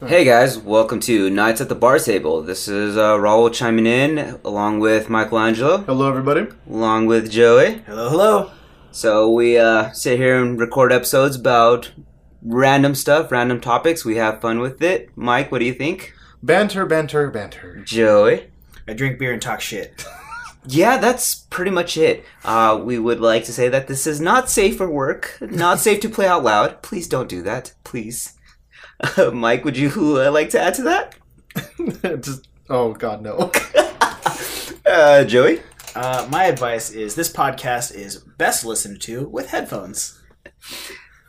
Hey guys, welcome to Nights at the Bar Table. This is uh, Raul chiming in along with Michelangelo, Hello, everybody. along with Joey. Hello, hello. So we uh, sit here and record episodes about random stuff, random topics. We have fun with it. Mike, what do you think? Banter, banter, banter. Joey? I drink beer and talk shit. Yeah, that's pretty much it. Uh, we would like to say that this is not safe for work, not safe to play out loud. Please don't do that, please. Uh, Mike, would you uh, like to add to that? Just, oh God, no. Uh, Joey? Uh, my advice is this podcast is best listened to with headphones.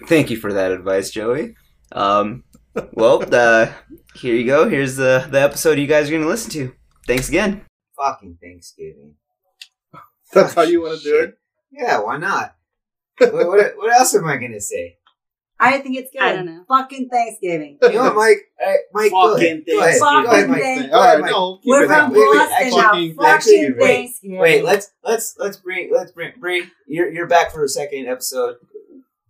Thank you for that advice, Joey. Um, well, uh, here you go. Here's the the episode you guys are gonna listen to. Thanks again. fucking Thanksgiving. That's how you want to do it. Yeah, why not? what, what, what else am I gonna say? I think it's good. I don't know. Fucking Thanksgiving. You know Mike? Hey, Mike, go ahead. Fucking Thanksgiving. Go ahead, Mike. Fucking Go All ahead, right, Mike. no. We're from that way. wait, Boston now. fucking Fucking Thanksgiving. Wait, Thanksgiving. Wait, let's let's let's bring let's bring Bree. You're you're back for a second episode.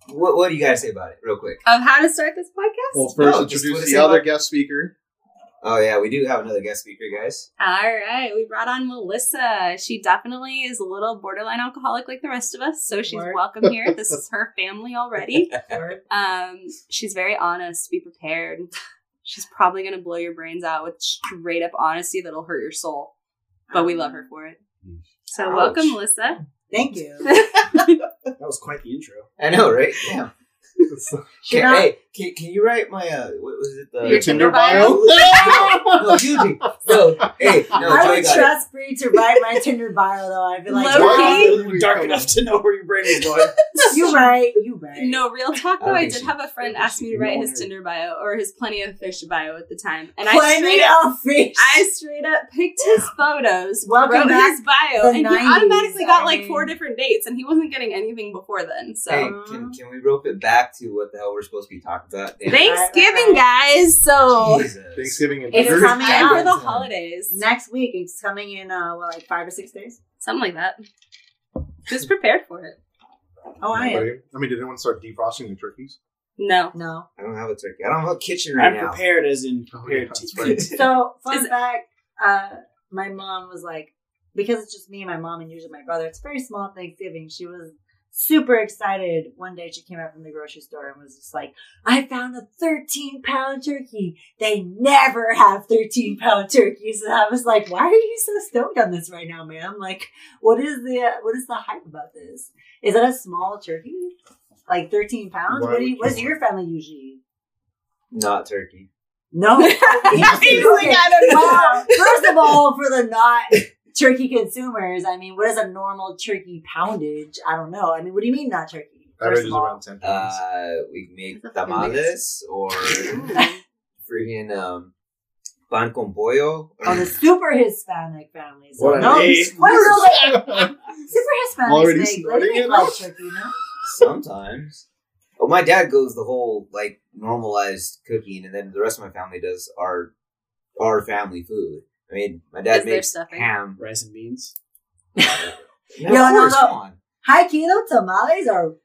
What what do you guys say about it, real quick? Of how to start this podcast? Well, first No, introduce the other guest speaker. Oh yeah, we do have another guest speaker, guys. All right, we brought on Melissa. She definitely is a little borderline alcoholic like the rest of us, so she's Word. welcome here. This is her family already. Um, she's very honest. Be prepared. She's probably gonna blow your brains out with straight up honesty that'll hurt your soul, but we love her for it. So Ouch. welcome, Melissa. Thank you. That was quite the intro. I know, right? Yeah. Should Can, I- hey, can, can you write my uh what was it the Your Tinder bio? no, you do. No, hey, no, I Joey would got it. trust Bree to write my Tinder bio, though. I'd be like, Low "Yeah, key? Dark enough to know where your brain is going. you right, you right. No, real talk though. don't I did have a friend ask me to write his her. Tinder bio or his Plenty of Fish bio at the time, and I straight up of fish. I straight up picked his photos, Welcome wrote his bio, the and he automatically got I like four different dates, and he wasn't getting anything before then. So Hey, can, can we rope it back to what the hell we're supposed to be talking about? Damn. Thanksgiving, guys. So Jesus. Thanksgiving and It's it's coming out. for the holidays, Next week, it's coming in, uh, what, like five or six days? something like that. Just prepared for it. Oh, I am. Nobody- I mean, did anyone start defrosting the turkeys? No, No. I don't have a turkey. I don't have a kitchen right I'm now. prepared as in Oh, yeah, prepared to right. So, fun Is fact, uh, my mom was like, because it's just me and my mom and usually my brother, it's a very small Thanksgiving. She was super excited. One day she came out from the grocery store and was just like, I found a 13 pound turkey. They never have 13 pound turkeys. And I was like, why are you so stoked on this right now, ma'am? Like, what is the, what is the hype about this? Is that a small turkey? Like 13 pounds? Why What, do you, what does your family usually eat? Not turkey. No. He's like, I don't know. First of all, for the not turkey consumers, I mean, what is a normal turkey poundage? I don't know. I mean, what do you mean not turkey? Average is around 10 pounds. Uh, we make That's a tamales or freaking um, pan con pollo. oh, the super Hispanic families. What no, name. what is? Super Hispanic Already make, they starting it light off. turkey, no? Sometimes. Well, my dad goes the whole like normalized cooking, and then the rest of my family does our our family food. I mean, my dad Is there makes stuffing? ham. Rice and beans. No, Yeah, of no, no. come on. High kilo tamales are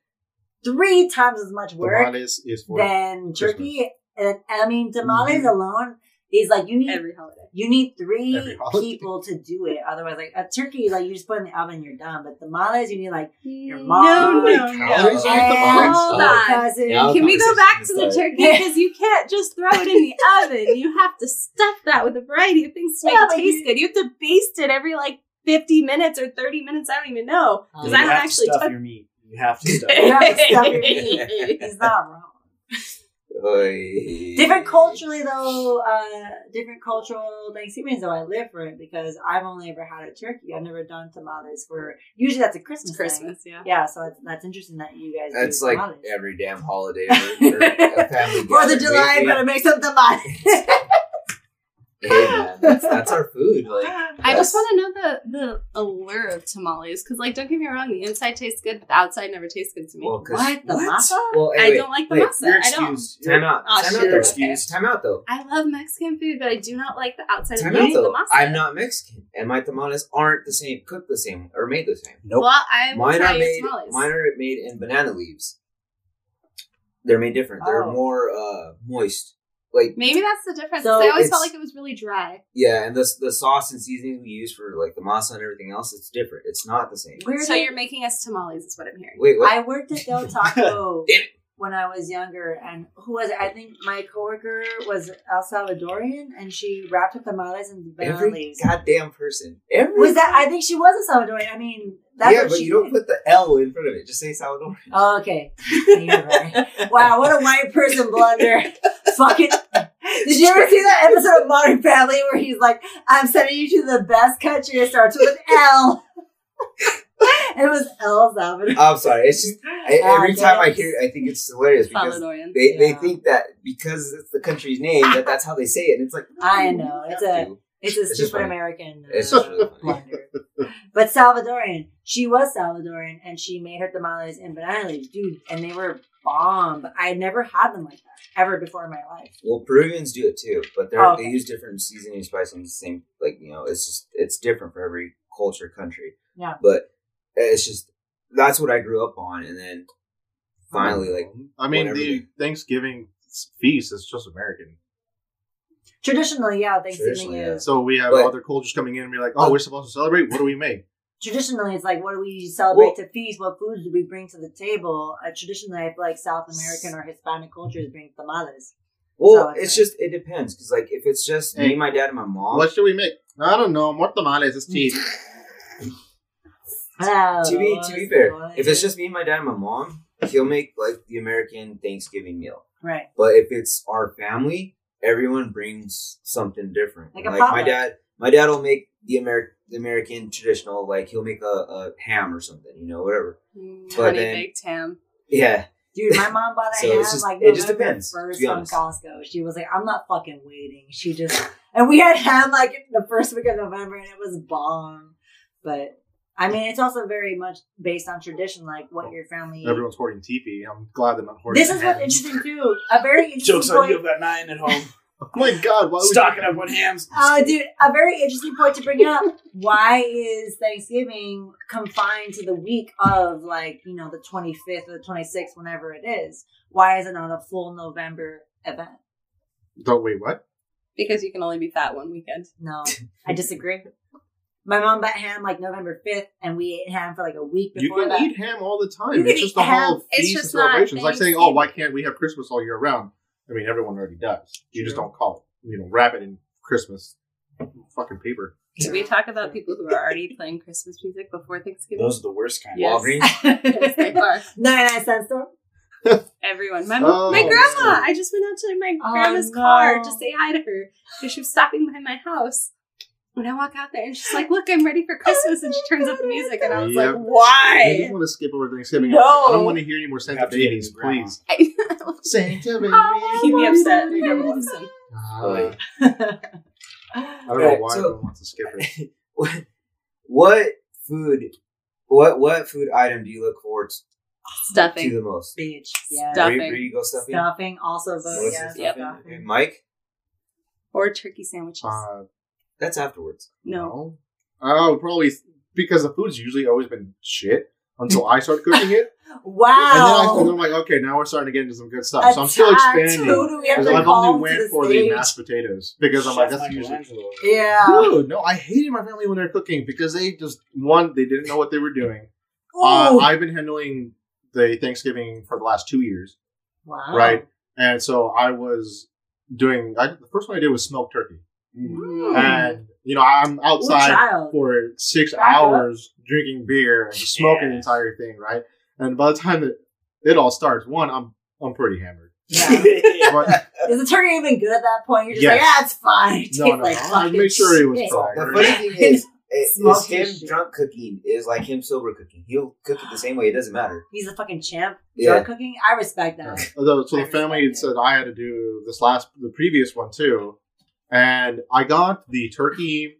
three times as much work Tamales is for than turkey. And I mean, tamales Mhm. alone is like you need every holiday. You need three people to do it. Otherwise, like a turkey, like you just put it in the oven, you're done. But the tamales, you need like your mom, no, Calories no. are. Hold on. Oh, yeah, Can we go back to the turkey? Because you can't just throw it in the oven. You have to stuff that with a variety of things to make Yeah, it taste you- good. You have to baste it every like 50 minutes or 30 minutes. I don't even know. Uh, because I don't actually stuff touch your meat. You have to stuff. You it. have to stuff your meat. He's not wrong. Oy. Different culturally though, uh, different cultural Thanksgivings though. I live for it because I've only ever had a turkey. I've never done tamales for. Usually that's a Christmas. It's thing. Christmas, yeah. Yeah, so it's, that's interesting that you guys. do That's like tamales. every damn holiday or, or a family. Fourth of. July, We- we- better make some tamales. Hey man, that's, that's our food. Like I just want to know the the allure of tamales because, like, don't get me wrong, the inside tastes good, but the outside never tastes good to me. Well, 'cause- what the masa? Well, I don't like the wait, masa. You're I don't. excused. Time out. Oh, time shit. out. Though. Okay. Excuse. Time out though. I love Mexican food, but I do not like the outside Time of out the, the masa. I'm not Mexican, and my tamales aren't the same, cooked the same, or made the same. Nope. Well, I will Mine are made. tamales. Mine are made in banana leaves. They're made different. They're Oh. more uh, moist. Like Maybe that's the difference. So 'cause I always felt like it was really dry. yeah, and the the sauce and seasoning we use for like the masa and everything else, it's different. It's not the same. Where So did- you're making us tamales, is what I'm hearing. Wait, what? I worked at Del Taco when I was younger, and who was it? I think my coworker was El Salvadorian, and she wrapped up tamales in banana Every leaves. goddamn person. Every Was that? I think she was a Salvadorian. I mean, that's yeah, but she you don't put the L in front of it. Just say Salvadorian. Oh, okay. Right. Wow, what a white person blunder. Fucking. Did you ever see that episode of Modern Family where he's like, I'm sending you to the best country that starts with an L? it was El Salvador. I'm sorry. It's just I, Ah, every time I hear it, I think it's hilarious because Salvadorian. they, they think that because it's the country's name that that's how they say it. And it's like I know, it's a- to. It's a It's just stupid funny. American uh, It's really But Salvadorian, she was Salvadorian, and she made her tamales in banana leaves, dude, and they were bomb. I never had them like that ever before in my life. Well, Peruvians do it too, but they're, Oh, okay. they use different seasoning, spicing, the same like you know. It's just it's different for every culture, country. Yeah. But it's just that's what I grew up on, and then finally, like I mean, the they- Thanksgiving feast is just American. Traditionally, yeah, Thanksgiving Traditionally, yeah. So we have But- other cultures coming in and be like, "Oh, we're supposed to celebrate. What do we make?" Traditionally, it's like, what do we celebrate Well- to feast? What foods do we bring to the table? Uh, traditionally, I feel like South American or Hispanic cultures bring tamales. well, So- it's just it depends because like if it's just Hey. me, my dad, and my mom. What should we make? I don't know. More tamales. It's cheap. Oh, to be to be fair, if it's just me, my dad, and my mom, he'll make like the American Thanksgiving meal. right, But if it's our family, everyone brings something different. Like a my dad, my dad will make the American the American traditional, like he'll make a, a ham or something, you know, whatever. Mm, But honey then- baked ham. Yeah, dude, my mom bought a So ham it's just- like it just November depends, first be from honest. Costco. She was like, I'm not fucking waiting. She just and we had ham like the first week of November, and it was bomb. But I mean, it's also very much based on tradition, like what your family. Everyone's hoarding teepee. I'm glad they're not hoarding. This is ham. what's interesting too. A very interesting Jokes on you. I've got nine at home. Oh my god! Why would Stocking up on hams. Oh, dude, a very interesting point to bring up. Why is Thanksgiving confined to the week of, like, you know, the 25th or the 26th, whenever it is? Why is it not a full November event? Don't wait. What? Because you can only be fat one weekend. No, I disagree. My mom bought ham like November 5th, and we ate ham for like a week before You can that. eat ham all the time. You it's just eat a ham. whole It's feast just and not celebration. It's like saying, "Oh, why can't we have Christmas all year round?" I mean, everyone already does. You just don't call it. You know, wrap it in Christmas fucking paper. Did we talk about people who are already playing Christmas music before Thanksgiving? Those are the worst kind. Yes. Walgreens. Yes, they are. 99 cent store? Everyone. My, Oh, my grandma. I just went out to my Oh, grandma's no. car to say hi to her because she was stopping by my house. When I walk out there and she's like, "Look, I'm ready for Christmas," and she turns up the music, and I was Yep. like, Why? I just "Why?" want to skip over Thanksgiving. No. I don't want to hear any more Santa have babies, his grandma. please. Santa baby. He'd be upset. My grandma loves him. Ah, I don't know why so- everyone wants to skip it. what, what food? What what food item do you look forward to Stuffing. the most? Bitch. Yes. Stuff. Where, Stuffing. where you go stuffing? Stuffing also vote Melissa, yes. Yep. stuffing? Stuffing. Okay. Mike, Or turkey sandwiches. Uh, that's afterwards. no. Oh, probably because the food's usually always been shit until I started cooking it. And then, I, Wow. and then I'm like, okay, now we're starting to get into some good stuff. so I'm still expanding. Who do we have Because to I've call only to went for stage? the mashed potatoes because I'm like, Chef that's usually. Michelangelo. Yeah. Dude, no, I hated my family when they're cooking because they just one, they didn't know what they were doing. Uh, I've been handling the Thanksgiving for the last two years, wow. right? And so I was doing. I, the first one I did was smoked turkey, Mm. and you know I'm outside for six Back up. hours drinking beer and just smoking the entire thing, right? And by the time that it all starts, one, I'm I'm pretty hammered. Yeah. But Is the turkey even good at that point? You're just Yes. like, yeah, it's fine. It no, tastes no, like I fucking made sure it was shit. fried. The funny thing is, is Smoky him shit. drunk cooking is like him sober cooking. He'll cook it the same way. It doesn't matter. He's a fucking champ. Yeah. Drug cooking. I respect that. Although, so I the family had said I had to do this last, the previous one too, and I got the turkey.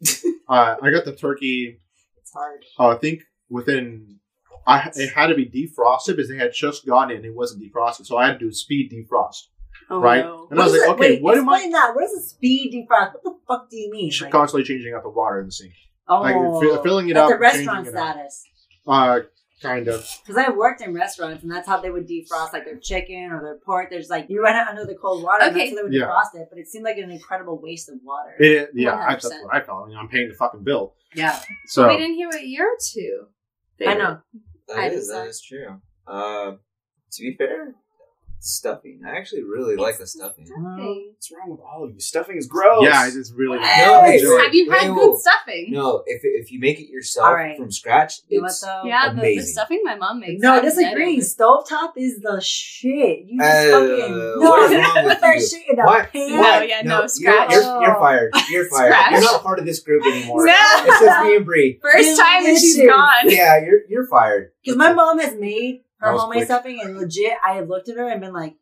uh, I got the turkey. It's hard. Uh, I think within, I it had to be defrosted because they had just gotten it and it wasn't defrosted, so I had to do speed defrost. Oh Right. no. And I was like, okay, wait, what am I? explain that. What is a speed defrost? What the fuck do you mean? Like, Constantly changing out the water in the sink. oh, like, fi- filling it up and restaurant changing it up. status. Uh, kind of. Because I've worked in restaurants, and that's how they would defrost like their chicken or their pork. There's like you run it under the cold water, and that's how they would Yeah. defrost it. But it seemed like an incredible waste of water. It, yeah, I, that's what I felt. I mean, I'm paying the fucking bill. yeah, So we didn't hear what your two. I know. That I is, that decide. is true. Uh, to be fair, stuffing. I actually really like the stuffing. Stuffing. What's wrong with all of you? Stuffing is gross. yeah, it's really No, I enjoy it. Have you had Wait, good whoa. stuffing? No, if if you make it yourself All right. from scratch, You know what it's though? Yeah, the, the Amazing. stuffing my mom makes. No, I've disagree. Stovetop is the shit. You just Uh, fucking no. what is wrong put with that you? shit in a What? pan. No, What? yeah, no, you're- scratch. You're, you're fired. You're fired. Scratch. You're not part of this group anymore. No. It's just me and Bree. First time and she's Delicious. gone. Yeah, you're you're fired. Because my mom has made her That homemade quick. stuffing, and legit, I have looked at her and been like,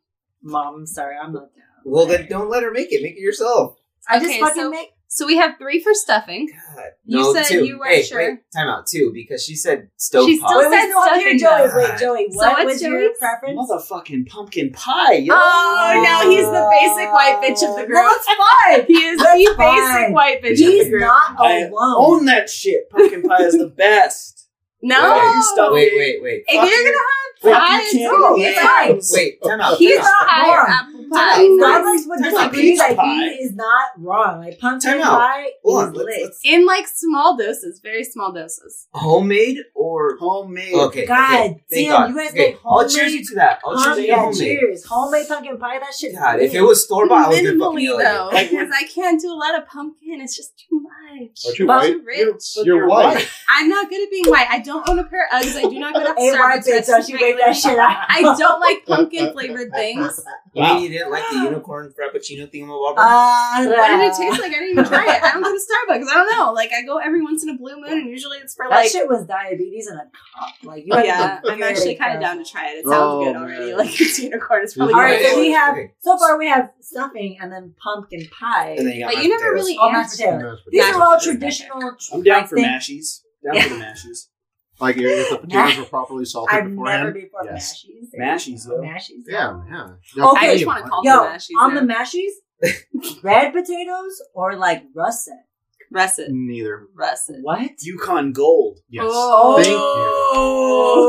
"Mom, I'm sorry, I'm not down." Well, then don't let her make it. Make it yourself. I just fucking so- make. So we have three for stuffing. God. You no, said two. you weren't hey, sure. Wait, time out two because she said stove She pot. still Wait, wait, said no, I'm here, stuffing, Joey. though. Wait, Joey, So what what's was your Joey's? preference? Motherfucking pumpkin pie, yo. Oh no, he's the basic white bitch of the group. No, it's fine. He is That's the basic white bitch of He's the group. not I alone. Own that shit. Pumpkin pie is the best. no, Wait, you stuff Wait, wait, wait. if you're gonna Wait, have pie, you it's can't gonna go be it's fine. Wait, time out. he's time out. pie wrong. apple pie. Starbucks not- would Time out, disagree that pie. he is not wrong. Like pumpkin pie is lit. In like small doses, very small doses. Homemade or Homemade. okay? God okay, damn, God. you guys okay, make I'll cheers homemade you to that. I'll cheers you to yeah, homemade. cheers. Homemade pumpkin pie, that shit. God, if it was store bought, I would get fucking Minimally though, because I can't do a lot of pumpkin. It's just too much. Aren't you But- white? Too rich. But You're white. I'm not good at being white. I don't own a pair of Uggs. I do not go to Hey, white Starbucks. Bitch, don't you make that shit up. I don't like pumpkin flavored things. You mean you didn't like the unicorn frappuccino thing thingamabobber? Uh, What did it taste like? I didn't even try it. I don't go to Starbucks. I don't know. Like I go every once in a blue moon, and usually it's for That like. shit was diabetes in a cup. Like you Oh yeah, I'm actually kind of down to try it. It sounds Oh, good already. man. Like it's unicorn. It's probably All All right, good. so we have Okay. so far we have stuffing and then pumpkin pie. And then you got But mashed you never really Oh, mashed answered. potatoes. These potatoes. are all Mashed traditional. I'm down I for think- mashies. Down for the mashies. Like if the potatoes were properly salted I've beforehand. never before Yes. mashies. Mashies, though. Mashies. Yeah, yeah. Okay. I just want to call Yo, them mashies. on now. the mashies, red potatoes or like russet. russet, Neither. russet. What? Yukon Gold. Yes. Oh. Thank you.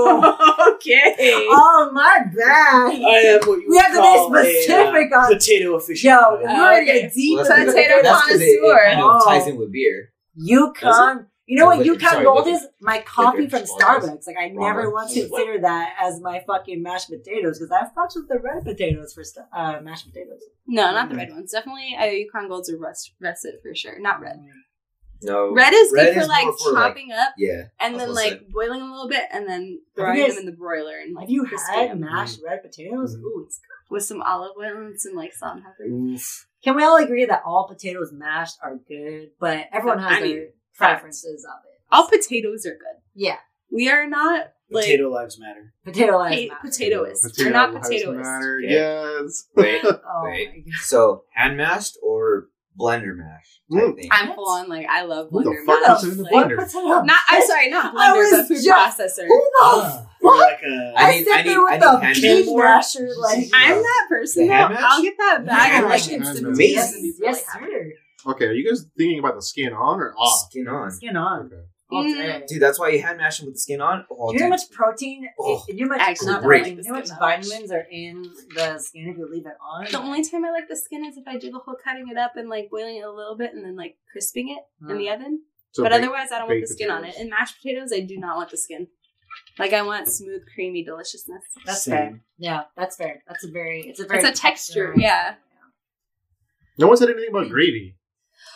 okay. Oh my bad. I am what you We have to call be specific a, uh, on- potato official. Yo, aficionado. we're Oh, gonna okay. get deep Well, into that's the Potato That's 'cause it, it connoisseur. kind of ties Oh. in with beer. Yukon. You know what Liquor, Yukon sorry, Gold is? My coffee from. Starbucks. Like I Wrong never one. once considered that as my fucking mashed potatoes because I have fucks with the red potatoes for stu- uh, mashed potatoes. No, not the red ones. Definitely, uh, Yukon Golds are rust, russet for sure. Not red. No. Red is Red good for is like more for, like- chopping up Yeah. and then like gonna boiling a little bit and then Have throwing guys- them in the broiler and like Have you crispy had them mashed red potatoes? Mhm. Ooh, it's good. with some olive oil and some like salt and pepper. Oof. Can we all agree that all potatoes mashed are good, but everyone has I mean, their preferences of it? All potatoes are good. Yeah, We are not like Potato lives matter. potato lives pa- matter. potatoists. Potato We're not lives potatoists. matter, Okay? Yes. Wait. Oh Wait. my god. So hand mashed or blender mash Mm. I'm full on like I love Who the blender fuck mash. puts it in the Like- blender? What? Not I'm sorry, not I blender, was but food just- processor. Who the Or fuck? like a I, I need- sit I there need- with I need the hand pea mash. masher, like I'm that person. The though. hand mash? I'll get that bag hand of like mash is instant amazing. noodles yes, and be yes, really happy. sir. Okay, are you guys thinking about the skin on or off? Skin on. Skin on. Okay. All Mm. day. Dude, that's why you hand mash them with the skin on. Oh, Do you know how dude. much protein? Oh, do you know how much, actually not great. protein, do you know how much The skin that much. vitamins are in the skin if you leave it on? The only time I like the skin is if I do the whole cutting it up and like boiling it a little bit and then like crisping it in the oven. So but baked- otherwise, I don't want the baked skin on it. potatoes. In mashed potatoes, I do not want the skin. Like I want smooth, creamy deliciousness. That's Same. fair. Yeah, that's fair. That's a very. It's a very. It's a texture, texturized- yeah. No one said anything about gravy.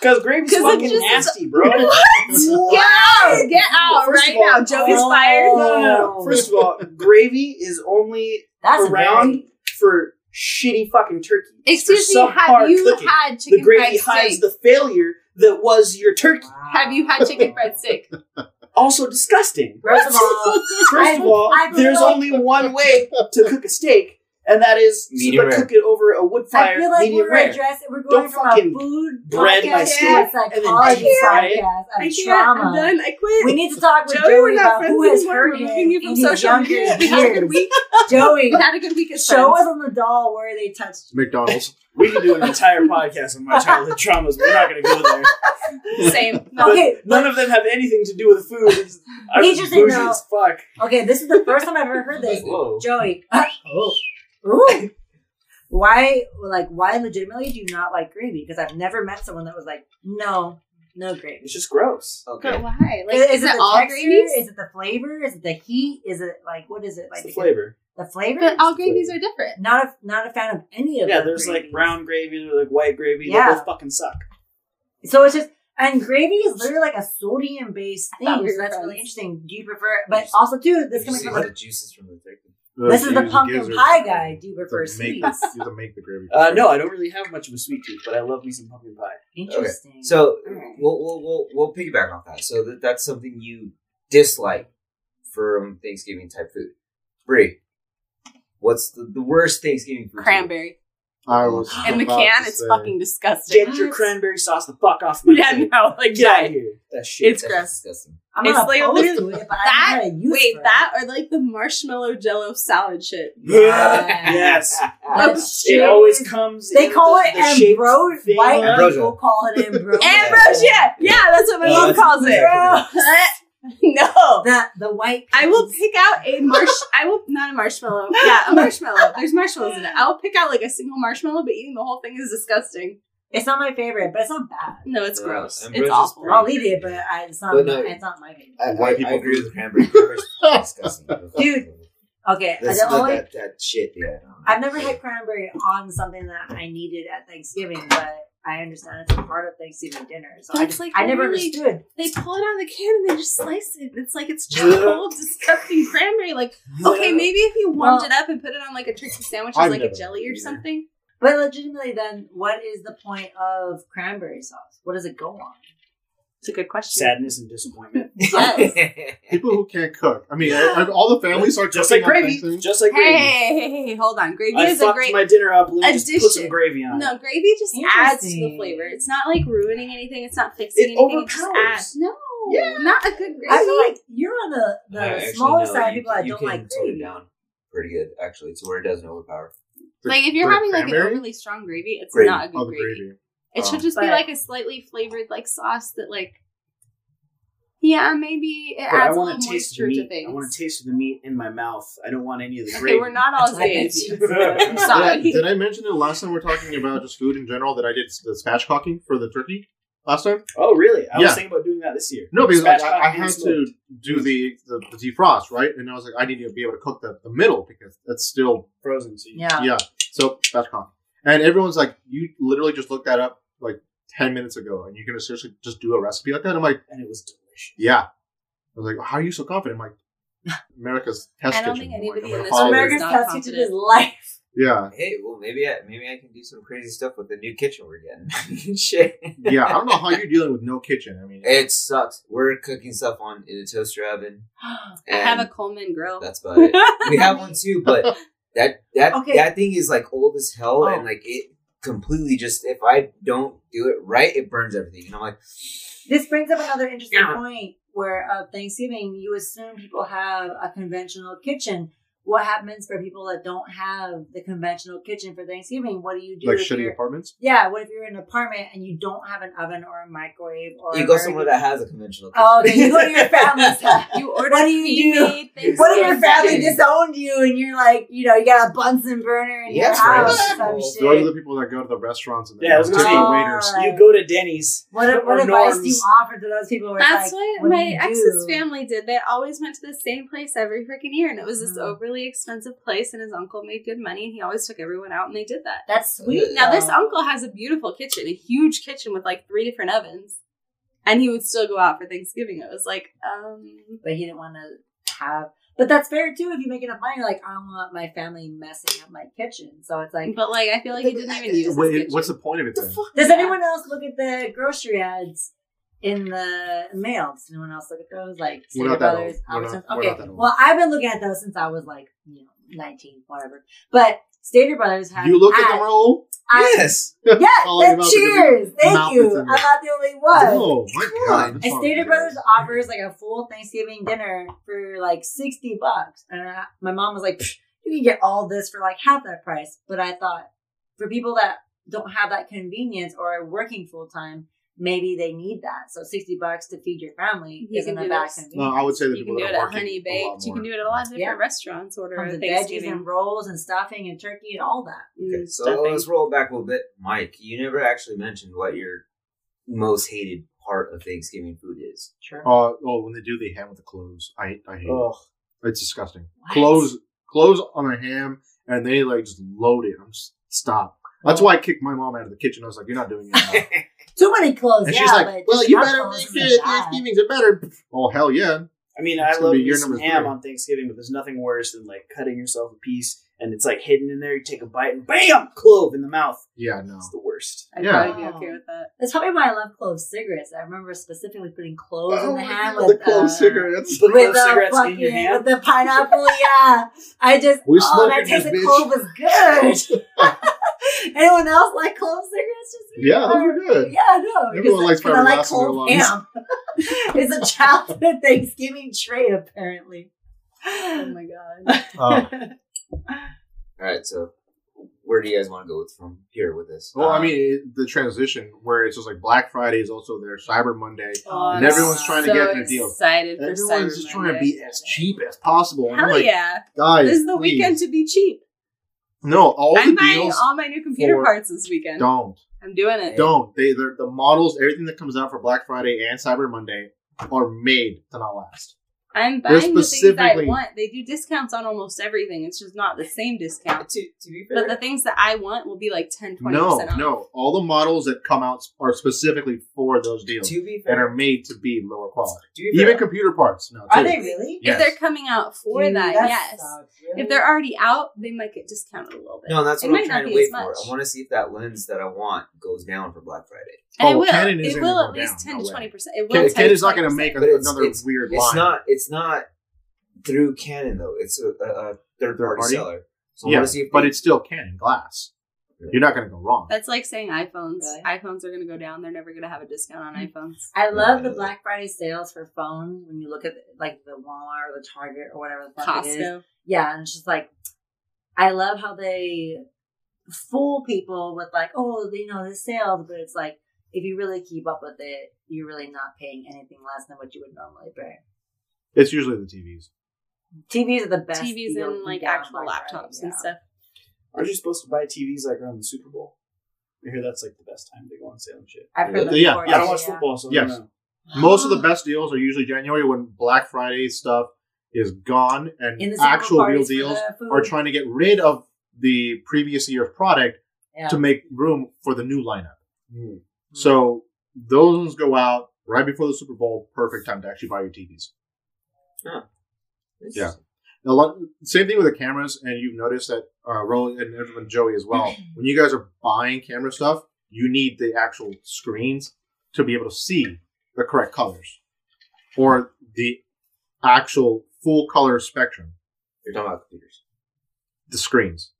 Because gravy's 'Cause fucking just- nasty, bro. Get out! Get out First right all- now! Joey's Oh. fired. No, no, no. First of all, gravy is only That's around very- for shitty fucking turkey. Excuse me, have you cooking. had The gravy hides steak? the failure that was your turkey. Have you had chicken fried steak? Also disgusting. First of all, First of all, there's only one way to cook a steak, and that is Medium to rare. cook it over a wood fire. I feel like medium we're rare. addressing, we're going Don't from a food bread my podcast to a and then psychology deep fry it. podcast I of can't. trauma. I'm done. I quit. We need to talk with Joey, Joey about who has hurt We're him you from in his social younger media. We had a good week. Joey, We had a good week as show us on the doll where they touched. McDonald's. We can do an entire podcast on my childhood traumas. We're not going to go there. Same. But Okay, none of them have anything to do with food. I was Interesting, bougie though. as fuck. Okay, this is the first time I've ever heard this. Whoa. Joey. oh. Ooh. Why, like, why legitimately do you not like gravy? Because I've never met someone that was like, no, no gravy. It's just gross. Okay. But why? Like, is, is, it it the all texture? gravies? Is it the flavor? Is it the heat? Is it like what is it It's like? the flavor. The flavor? But all gravies are different. not a not a fan of any of them. Yeah, the there's like brown gravy, there's like white gravy. Yeah. They both fucking suck. So it's just and gravy is literally like a sodium based thing. So were that's really interesting. Do you prefer? But also too, this Did coming see from the juices from the turkey? this is the pumpkin pie guy. Do you to prefer make- sweets? use to make the gravy. Uh, no, I don't really have much of a sweet tooth, but I love me some pumpkin pie. Interesting. So Alright. we'll we'll we'll, we'll piggyback off that. So that that's something you dislike from Thanksgiving type food. Bree, what's the, the worst Thanksgiving food? to you? Cranberry. I was In the can, to it's say- fucking disgusting. Get your cranberry sauce the fuck off my Yeah, plate. no, like Get out that. of here. That shit. It's That's gross. disgusting. I'm it's not like opposed to it, but that- I don't a use Wait, for that or like the marshmallow jello salad shit. Yes. It. Oh, That's It shit. always comes. They in call the, it the shaped ambrosia. thing. White Ambrosia. people call it ambrosia. Ambrosia! Yeah, Yeah, that's what my mom calls it. no. The the white. I will pick out a marsh. I will not a marshmallow. Yeah, a marshmallow. There's marshmallows in it. I will pick out like a single marshmallow, but eating the whole thing is disgusting. It's not my favorite, but it's not bad. No, it's No, gross. It's awful. pretty- I'll eat it, but I, it's not. But no. it's not my favorite. I, White I, people I agree with cranberry. Disgusting. Dude, Okay, That's the the, only that, that shit. Yeah. I've never had cranberry on something that I needed at Thanksgiving, but I understand it's a part of Thanksgiving dinner. So But I it's just like I never really- understood. They pull it out of the can and they just slice it. It's like it's charcoal, disgusting cranberry. Like, okay, maybe if you warmed Well- it up and put it on like a turkey sandwich I've as like a jelly or either. something. But legitimately, then what is the point of cranberry sauce? What does it go on? It's a good question. Sadness and disappointment. Yes. People who can't cook. I mean, I, I, all the families are Just like gravy. Just like Hey, gravy. hey, hey, hey, hold on. Gravy I is a fucked great. my dinner up. Let me just put some gravy on. No, gravy just adds to the flavor. It's not like ruining anything. It's not fixing It anything. It just overpowers. adds. No, Yeah. not a good gravy. I feel like you're on the, the I actually smaller side of you people can- that don't can like tone it gravy. down pretty good, actually, to where it doesn't overpower. The- like if you're having like an cranberry? overly strong gravy, it's Gravy. not a good Oh, the gravy. Gravy. It should Oh. just be like a slightly flavored like sauce that like yeah, maybe it But I adds a want little to taste the moisture to meat. things. I want to taste the meat in my mouth. I don't want any of the okay, gravy. we're not all as I gay bet as you. you- I'm Did sorry. I, did I mention it last time we are talking about just food in general that I did the spatchcocking for the turkey last time? Oh, really? I was thinking about doing that this year. No, because like, I, I had and to do the, the the defrost right, and I was like, I need to be able to cook the, the middle because that's still frozen. So you, Yeah. yeah. So spatchcock, and everyone's like, you literally just looked that up like ten minutes ago, and you're gonna seriously just do a recipe like that? I'm like, and it was delicious. yeah. I was like, how are you so confident? I'm like, America's test I don't kitchen. think I'm like, anybody in gonna this room. America's not test kitchen is life. Yeah, Hey, well, maybe I maybe I can do some crazy stuff with the new kitchen we're getting. Shit. yeah. I don't know how you're dealing with no kitchen. I mean, It sucks. We're cooking stuff on in a toaster oven. I have a Coleman grill. That's about it. we have one too, but that that Okay. that thing is like old as hell, Oh. and like it completely just if I don't do it right, it burns everything. And I'm like, This brings up another interesting Yeah. point where uh, Thanksgiving, you assume people have a conventional kitchen. What happens for people that don't have the conventional kitchen for Thanksgiving? What do you do? like shitty apartments. Yeah, what if you're in an apartment and you don't have an oven or a microwave or you go somewhere that has a conventional kitchen. Oh, okay. You go to your family's house. You order What do you do? What if your family disowned you and you're like, you know, you got a Bunsen burner in Yeah, your right. house or some Those are shit? the people that go to the restaurants and Yeah, I was tip gonna the say- waiters. Right. You go to Denny's. What, or what advice do you offer to those people? That's like, what what my ex's family did. They always went to the same place every freaking year, and it was this Mm. overly expensive place. And his uncle made good money, and he always took everyone out, and they did that. That's sweet. Now this uncle has a beautiful kitchen, a huge kitchen with like three different ovens, and he would still go out for Thanksgiving. It was like, um, but he didn't want to have. But that's fair too. If you make enough money, you're like, I don't want my family messing up my kitchen. So it's like, but like I feel like he didn't even use. his Wait, kitchen. what's the point of it then? does anyone else look at the grocery ads in the mail? Does anyone else look at those? Like We're Stater not that Brothers, old. We're Albertsons? not- we're Okay, not that old. well, I've been looking at those since I was like, you know, 19, whatever. But Stater Brothers has. You look at had- the roll. I- Yes. Yeah, Calling then him out cheers. Thank you. I'm not the only one. Oh my god! And that's Stater. Brothers offers like a full Thanksgiving dinner for like sixty bucks, and I, my mom was like, "You can get all this for like half that price." But I thought for people that don't have that convenience or are working full time, maybe they need that. So sixty bucks to feed your family You isn't can a do bad this. convenience. No, I would say that You can do it at Honey a lot Baked. You can do it at a lot of different Yeah. restaurants. Order Comes a with veggies and rolls and stuffing and turkey and all that. Okay, Mm, so stuffing. let's roll back a little bit. Mike, you never actually mentioned what your most hated part of Thanksgiving food is. Sure. Uh, oh, when they do the ham with the cloves, I I hate Oh, it. It's disgusting. What? Cloves, cloves on a ham, and they like just load it. I'm just stop. That's why I kicked my mom out of the kitchen. I was like, "You're not doing it." now." Too many clothes. and yeah, she's like, but "Well, you better make isn't it. Thanksgiving's are better." Oh hell yeah! I mean, It's I love be me year some ham three. on Thanksgiving, but there's nothing worse than like cutting yourself a piece and it's like hidden in there. You take a bite and bam, clove in the mouth. Yeah, no. It's the worst. I'd Yeah. probably be okay with that. That's probably why I love clove cigarettes. I remember specifically putting cloves in Oh the my ham God, with the clove uh, cigarettes. Put with the cigarettes in fucking your hand. with the pineapple. Yeah, I just We oh, smoking that taste this, of clove was good. Anyone else like clove cigarettes? Just me? Yeah, those were good. Yeah, no. Everyone likes I like Fiber Blast in their lungs. ham. it's a childhood Thanksgiving trait, apparently. Oh my god. Oh. All right, so where do you guys want to go with from here with this? Well, I Um, mean, it, the transition where it's just like Black Friday is also there, Cyber Monday. Oh, And everyone's trying to get their deal. Excited for Everyone's Cyber just trying to be as cheap as possible. And I'm Hell like, yeah! guys, This is the please. weekend to be cheap. No, all I'm the buying deals all my new computer for- parts this weekend. don't. I'm doing it. Don't. They the models, everything that comes out for Black Friday and Cyber Monday are made to not last. I'm They're buying the things I specifically- want. They do discounts on almost everything. It's just not the same discount. to, to be fair, But the things that I want will be like 10 20% No, off. no. All the models that come out are specifically for those deals to be fair. and are made to be lower quality. to be fair, Even computer parts. No, Are they really? Yes. If they're coming out for Dude, that, yes. sucks, really. If they're already out, they might get discounted a little bit. no, that's It what might I'm trying to wait for. I want to see if that lens that I want goes down for Black Friday. And Oh, it will. Canon it isn't will gonna at least 10 No to 20%. It will Ken, 10 Ken to is not going to make a, But it's- another it's- weird It's line. not. It's not through Canon though. It's a, a, a third Third party party? seller. So yeah, see if but they- it's still Canon glass. You're not going to go wrong. That's like saying iPhones. Really? iPhones are going to go down. They're never going to have a discount on mm. iPhones. I love the Black Friday sales for phones when you look at like the Walmart or the Target or whatever the fuck it is. Yeah, and it's just like I love how they fool people with like, oh, you know, the sales, but it's like if you really keep up with it, you're really not paying anything less than what you would normally pay. It's usually the TVs. TVs are the best. TVs deal and like actual laptops Friday, and stuff. Aren't you supposed to buy TVs like around the Super Bowl? I hear that's like the best time to go on sale and shit. I've heard that Yeah, before, I don't watch football, so I Yes. don't know. Most of the best deals are usually January when Black Friday stuff is gone and In the Super Bowl actual real deals are trying to get rid of the previous year's product Yeah. to make room for the new lineup. Hmm. So those ones go out right before the Super Bowl. Perfect time to actually buy your TVs. Yeah. A lot, same thing with the cameras, and you've noticed that uh, Roland and everyone, Joey as well. when you guys are buying camera stuff, you need the actual screens to be able to see the correct colors or the actual full color spectrum. You're talking about computers. The screens.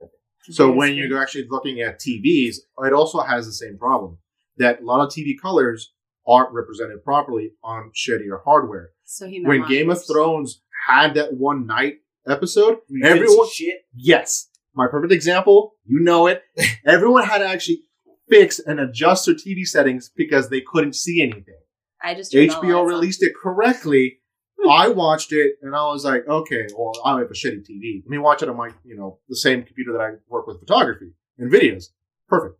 Okay. So when you're actually looking at TVs, it also has the same problem that a lot of TV colors aren't represented properly on shittier hardware. So he When Game of Thrones had that one night episode, You everyone shit. Yes. My perfect example, you know it. Everyone had to actually fix and adjust their TV settings because they couldn't see anything. I just turned all the HBO lights on. released it correctly. I watched it and I was like, okay, well, I have a shitty TV. Let me watch it on my, you know, the same computer that I work with photography and videos. Perfect.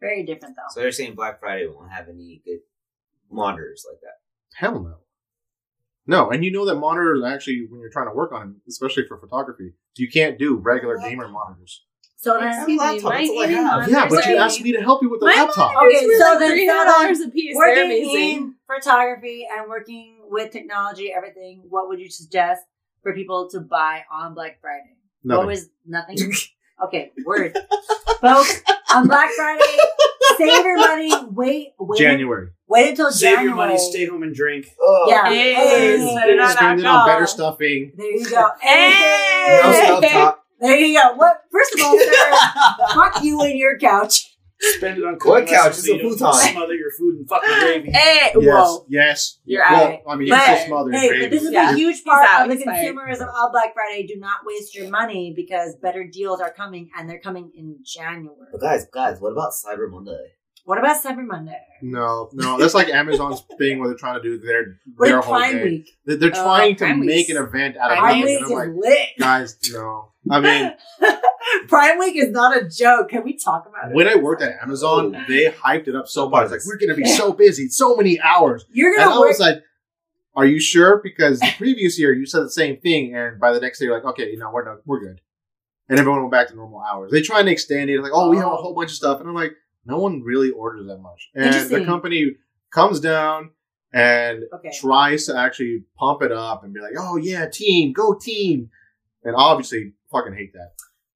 Very different though. So they're saying Black Friday won't have any good monitors like that. Hell no. No, and you know that monitors actually, when you're trying to work on them, especially for photography, you can't do regular gamer monitors. So then, Excuse me, laptop, my that's all I gaming have. Yeah, but you asked me to help you with the My laptop. monitors Okay, were so like then- three so hundred then dollars a piece. They're working amazing. in photography and working with technology, everything. What would you suggest for people to buy on Black Friday? What Nothing. was nothing? Okay, word, folks. On Black Friday, save your money. Wait, wait, January. wait until January. Save January. your money, stay home and drink. Oh, Yeah. Hey, Hey. spend it on Spend it on better stuffing. There you go. Hey! No stuff top. There you go. What? First of all, sir, fuck you and your couch. Spend it on What cooking couch? It's a you don't futon. Smother your food in fucking gravy. Hey, Yes, whoa. yes. You're well, right. I mean, But- can still smother Hey, gravy. but this is Yeah. a huge part out, of the consumerism of Black Friday. Do not waste your money because better deals are coming, and they're coming in January. But guys, guys, what about Cyber Monday? What about Cyber Monday? No, no, that's like Amazon's thing where they're trying to do their What their whole Prime day. Week? They're, they're Oh, trying to Prime make an event out of Prime Prime it. Week is I'm like, lit. guys, no. I mean, Prime Week is not a joke. Can we talk about it? when I worked at Amazon, oh, they hyped it up so much. Like, we're going to be so busy, so many hours. You're I gonna work. I was like, are you sure? Because the previous year you said the same thing, and by the next day you're like, okay, you know, we're done, we're good, and everyone went back to normal hours. They try and extend it, like, oh, we have a oh. whole bunch of stuff, and I'm like, no one really orders that much, and the company comes down and Okay. tries to actually pump it up and be like, oh yeah, team, go team, and obviously fucking hate that.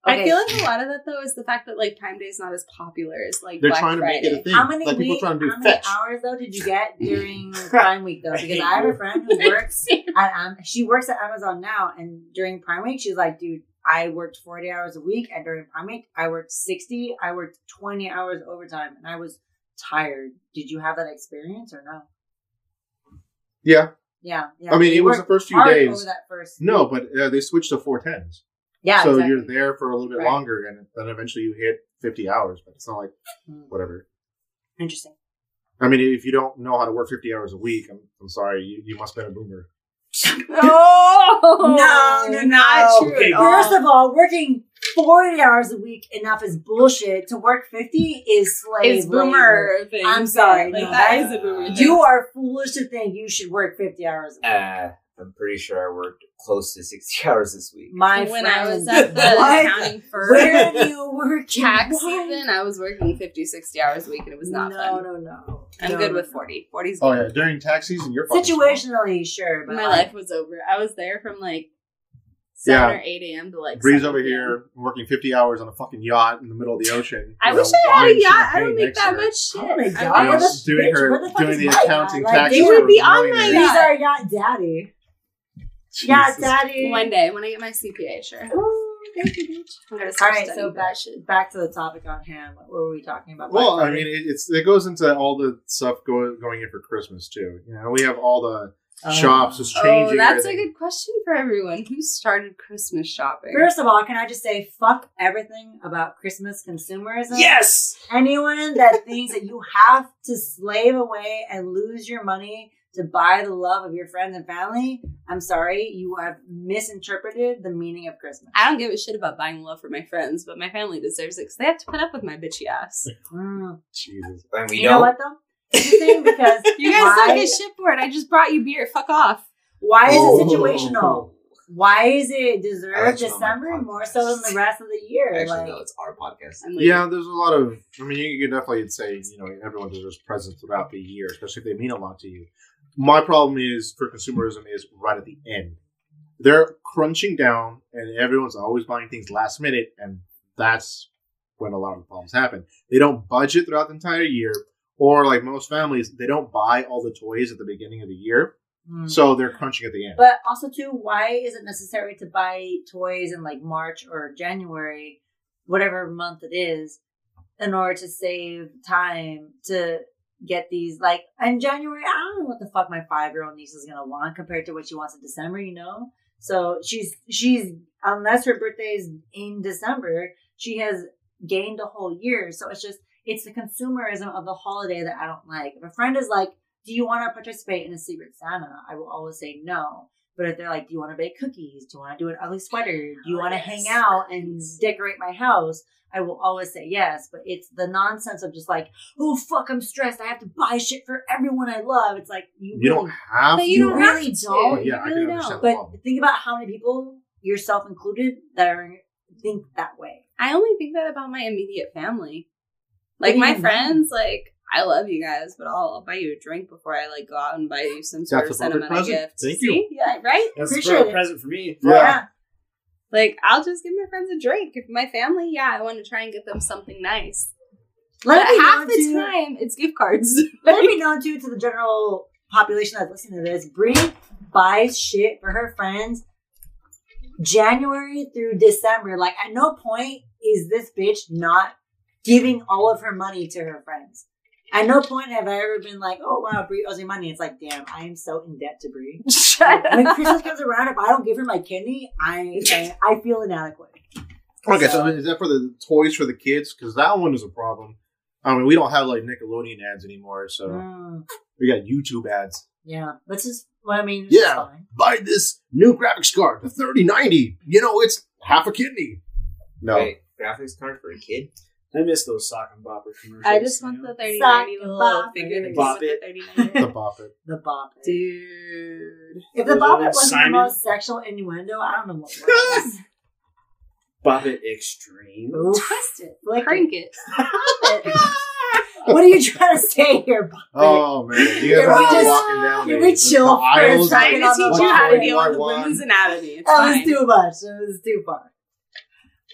I feel like a lot of that though is the fact that like Prime Day is not as popular as like They're Black trying to Friday. make it a thing. How many like people week, trying to do how many fetch. hours though did you get during Prime Week though? Because I have a friend who works at um, she works at Amazon now, and during Prime Week she's like, dude, I worked forty hours a week, and during Prime Week I worked sixty. I worked twenty hours overtime, and I was tired. Did you have that experience or no? Yeah, Yeah, yeah. I mean, You it was the first few days. Over that first No, week. but uh, they switched to four tens. Yeah, so exactly. you're there for a little bit Right. longer, and then eventually you hit 50 hours. But it's not like Hmm. whatever. Interesting. I mean, if you don't know how to work 50 hours a week, I'm, I'm sorry, you, you must have been a boomer. Oh No, no, not no. true Okay, First all. of all, working 40 hours a week enough is bullshit. To work 50 is slave It's boomer thing. I'm sorry, Like no, that's- a boomer thing. You are foolish to think you should work 50 hours a week. Uh, I'm pretty sure I worked close to 60 hours this week. My when friend, I was at the What? accounting firm Where do you work? tax What? season, I was working 50, 60 hours a week and it was not no, fun. no, no. I'm No, good no, with 40. 40's Oh, yeah. During tax season, you're fucking smart. Situationally, sure, but My like, life was over. I was there from like 7 Yeah. or 8 a.m. to like Breeze 7 over here working 50 hours on a fucking yacht in the middle of the ocean. I wish I had a yacht. I champagne don't make that much shit. Oh my I God, You know, doing bitch, her, where the fuck doing the accounting yacht? Like, tax. you would be on millionaires. my he's yacht. our yacht daddy. Yacht Jesus. daddy. One day when I get my CPA, sure. Ooh, thank you, bitch. I'm gonna All so back, back to the topic on hand. What were we talking about? Well, I mean, it, it's it goes into all the stuff go, going in for Christmas too. You know, we have all the Uh, shops just Oh, changing. that's a good question for everyone. Who started Christmas shopping? First of all, can I just say fuck everything about Christmas consumerism? Yes. Anyone that thinks that you have to slave away and lose your money to buy the love of your friends and family, I'm sorry, you have misinterpreted the meaning of Christmas. I don't give a shit about buying love for my friends, but my family deserves it because they have to put up with my bitchy ass. Mm. Jesus. And we You don't. what though? Interesting because You guys why, don't get shit for it. I just brought you beer. Fuck off. why is Oh. it situational? Why is it I deserve let you on my December more so than the rest of the year? Actually, like, no, it's our podcast. Like, Yeah, there's a lot of. I mean, you could definitely say you know everyone deserves presents throughout the year, especially if they mean a lot to you. My problem is for consumerism is right at the end. They're crunching down, and everyone's always buying things last minute, and that's when a lot of the problems happen. They don't budget throughout the entire year, or like most families, they don't buy all the toys at the beginning of the year, mm. so they're crunching at the end. But also too, why is it necessary to buy toys in like March or January, whatever month it is, in order to save time to get these like in January? I don't know what the fuck my five year old niece is gonna want compared to what she wants in December, you know? So she's she's unless her birthday is in December, she has gained a whole year. So it's just it's the consumerism of the holiday that I don't like. If a friend is like, Do you want to participate in a secret Santa? I will always say no. But if they're like, Do you want to bake cookies? Do you want to do an ugly sweater? Do you Oh, want to hang out and decorate my house? I will always say yes. But it's the nonsense of just like, oh fuck, I'm stressed. I have to buy shit for everyone I love. It's like you, you really don't have. But you to. don't really have to. don't. Yeah, I you can really understand don't. But problem. think about how many people, yourself included, that are think that way. I only think that about my immediate family. Like do you my mean? friends, like I love you guys, but I'll, I'll buy you a drink before I like go out and buy you some sort That's of a perfect sentimental present. gift. Thank See? Yeah, right. That's Appreciate a it. present for me. Oh, yeah. Like I'll just give my friends a drink. If my family, yeah, I want to try and get them something nice. Let But it half the to- time, it's gift cards. Let it be known too to the general population that's listening to this. Bree buys shit for her friends January through December, like at no point is this bitch not giving all of her money to her friends. At no point have I ever been like, oh wow, Bree owes me money. It's like, damn, I am so in debt to Bree. Shut when up. Christmas comes around, if I don't give her my kidney, I I, I feel inadequate. Okay, so is that for the toys for the kids? Because that one is a problem. I mean, we don't have like Nickelodeon ads anymore, so Mm, we got YouTube ads. yeah, but just well, I mean, Yeah. fine. Buy this new graphics card, the thirty ninety. You know, it's half a kidney. No, Wait, graphics card for a kid? I miss those sock and bopper commercials. I just you want know? the 30 Sock 90 and little bop figure that it. comes Bop with it. the 30 the bop it. The bop. Dude. If the Was bop it it wasn't Simon? the most sexual innuendo, I don't know what was. Bop it extreme. Oof. Twist it. Flick Crank it. What are you trying to say here, Bop? Oh man, you Can guys we are just- walking down can we the- chill the for a aisles. Trying to on teach you how to deal with One, women's anatomy. It's That fine. was too much. It was too far.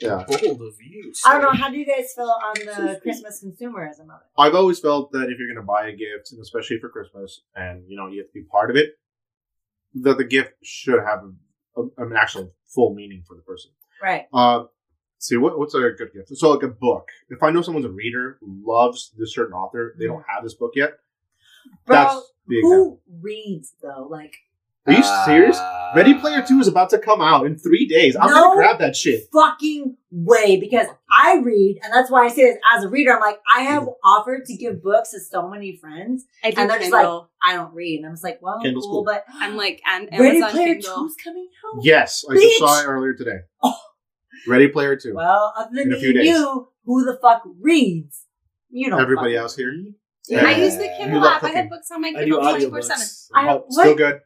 Yeah, Bold of you. I don't know. How do you guys feel on the Christmas consumerism of it? I've always felt that if you're going to buy a gift, and especially for Christmas, and you know you have to be part of it, that the gift should have a, a- an actual full meaning for the person. Right. Uh, see what what's a good gift? So like a book. If I know someone's a reader loves this certain author, they don't have this book yet. Bro, that's the example. who reads though? Like, Are you serious? Uh, Ready Player Two is about to come out in three days. I'm No. gonna grab that shit. fucking way because I read, and that's why I say this as a reader. I'm like, I have offered to give books to so many friends. I do And they're just Kindle. I don't read, and I'm just like, well, Kindle's cool, cool. but I'm like, and Ready Amazon Player Kindle. Two's coming out. Yes, I Bitch. just saw it earlier today. Oh. Ready Player Two. Well, other than In a few days. you, who the fuck reads? You don't. Everybody else here. Yeah. I use the You Kindle love app. I cooking. have books on my I do Kindle 24 7. audiobooks. I- Oh, still what? good.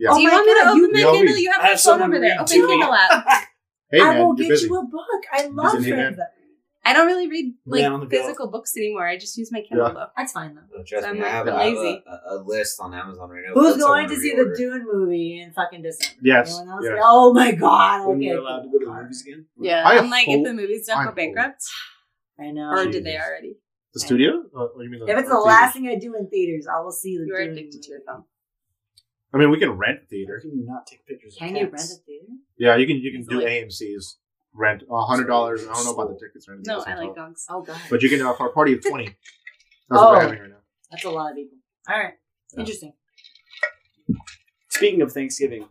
Yeah. Oh do you my want me to God, you open my Kindle? me. You have I my phone over there. Open to. Kindle app. Hey I man, will get busy. you a book. I love Busy, friends man. that read. I don't really read like Man on the go. physical books anymore. I just use my Kindle Yeah. though. That's fine though. Oh, trust I'm me, I like have, I have lazy. a, a, a list on Amazon right now. Who's going wanna see reorder. the Dune movie in fucking December? Yes, Anyone else? yes. Oh my god. When Okay. you're allowed to go to the movies again. Yeah. I I'm like, if the movies don't go bankrupt, I know. or did they already? The studio? Uh, what do you mean? If it's the last thing I do in theaters, I will see the Dune. You are addicted to your movie. phone. I mean, we can rent the How theater. can you not take pictures? Can of you rent a theater? Yeah, you can. You can do Easily. AMC's rent a hundred dollars. I don't know about the tickets or anything. No, I like top. dogs. Oh god. But you can uh, for a party of twenty. That's Oh. what we're having right now. That's a lot of people. All right. Yeah. Interesting. Speaking of Thanksgiving,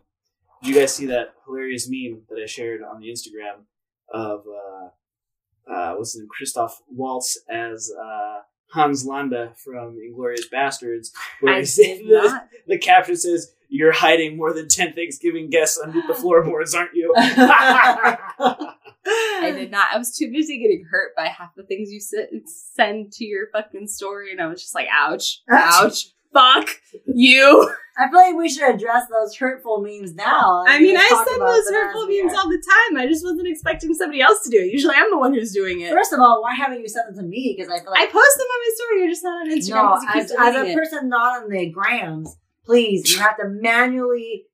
you guys see that hilarious meme that I shared on the Instagram of uh, uh, what's his name, Christoph Waltz as uh, Hans Landa from Inglourious Basterds, where I he said the, the caption says, "You're hiding more than ten Thanksgiving guests underneath the floorboards, aren't you?" I did not. I was too busy getting hurt by half the things you send to your fucking story, and I was just like, ouch, ouch, fuck you. I feel like we should address those hurtful memes now. I mean, I send those hurtful memes all the time. I just wasn't expecting somebody else to do it. Usually, I'm the one who's doing it. First of all, why haven't you sent them to me? Because I feel like I post them on my story. You're just not on Instagram no, because you keep as, as a deleting it. person not on the grams, please, you have to manually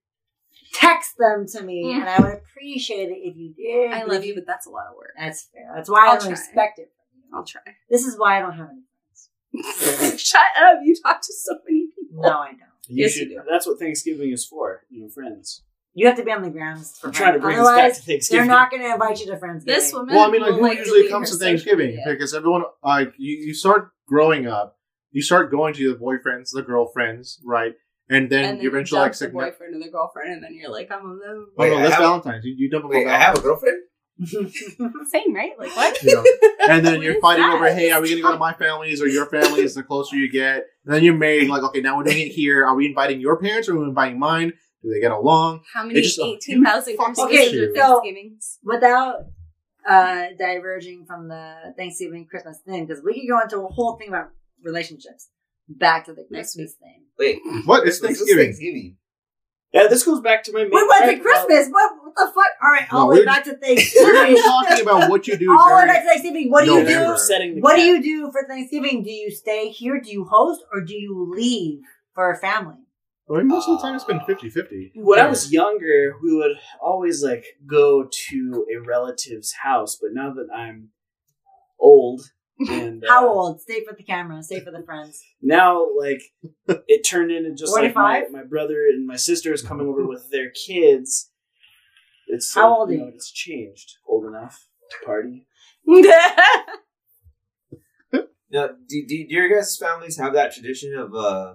text them to me, Mm. and I would appreciate it if you did. I love you, but that's a lot of work. that's fair. That's why I I'll don't try. expect it. I'll try. This is why I don't have any friends. Shut up! You talk to so many people. No, I don't. You Yes, you should. do. That's what Thanksgiving is for. You know, friends. You have to be on the grams for I'm trying to friends. bring us back to Otherwise, they're not going to invite you to friends. This woman. Well, I mean, like who like usually delete comes to Thanksgiving? media. Because everyone, like, you, you start growing up, you start going to the boyfriends, the girlfriends, right? And then, and then you eventually like dump the boyfriend or the girlfriend, and then you're like, I'm alone. Oh no, I that's have- Valentine's. You, you dump them Wait, I have a girlfriend? Same, right? Like what? You know, and then What you're fighting that? over, hey, are we gonna go to my family's or your family's? The closer you get, and then you're married. Like, okay, now we're doing it here. Are we inviting your parents or are we inviting mine? Do they get along? How many It just- eighteen thousand fucking Christmases shit. or So- Without uh, diverging from the Thanksgiving Christmas thing, because we could go into a whole thing about relationships. Back to the Next Christmas thing. Wait, What? It's this is Thanksgiving. Thanksgiving. Yeah, this goes back to my main. We went to Christmas. What, what the fuck? All right, all No, the way we're back to Thanksgiving. We're talking about what you do all the way back to Thanksgiving. What do you do? Setting the What do you do for Thanksgiving? Do you stay here? Do you host, or do you leave for a family? Well, most of the time, it's been 50-50. When I was younger, we would always like go to a relative's house, but now that I'm old and uh, How old? Stay for the camera. Stay for the friends. now, like it turned into just like my, my brother and my sister is coming over with their kids. it's How old are you? know, you? It's changed. Old enough to party. Now, do, do, do your guys' families have that tradition of uh,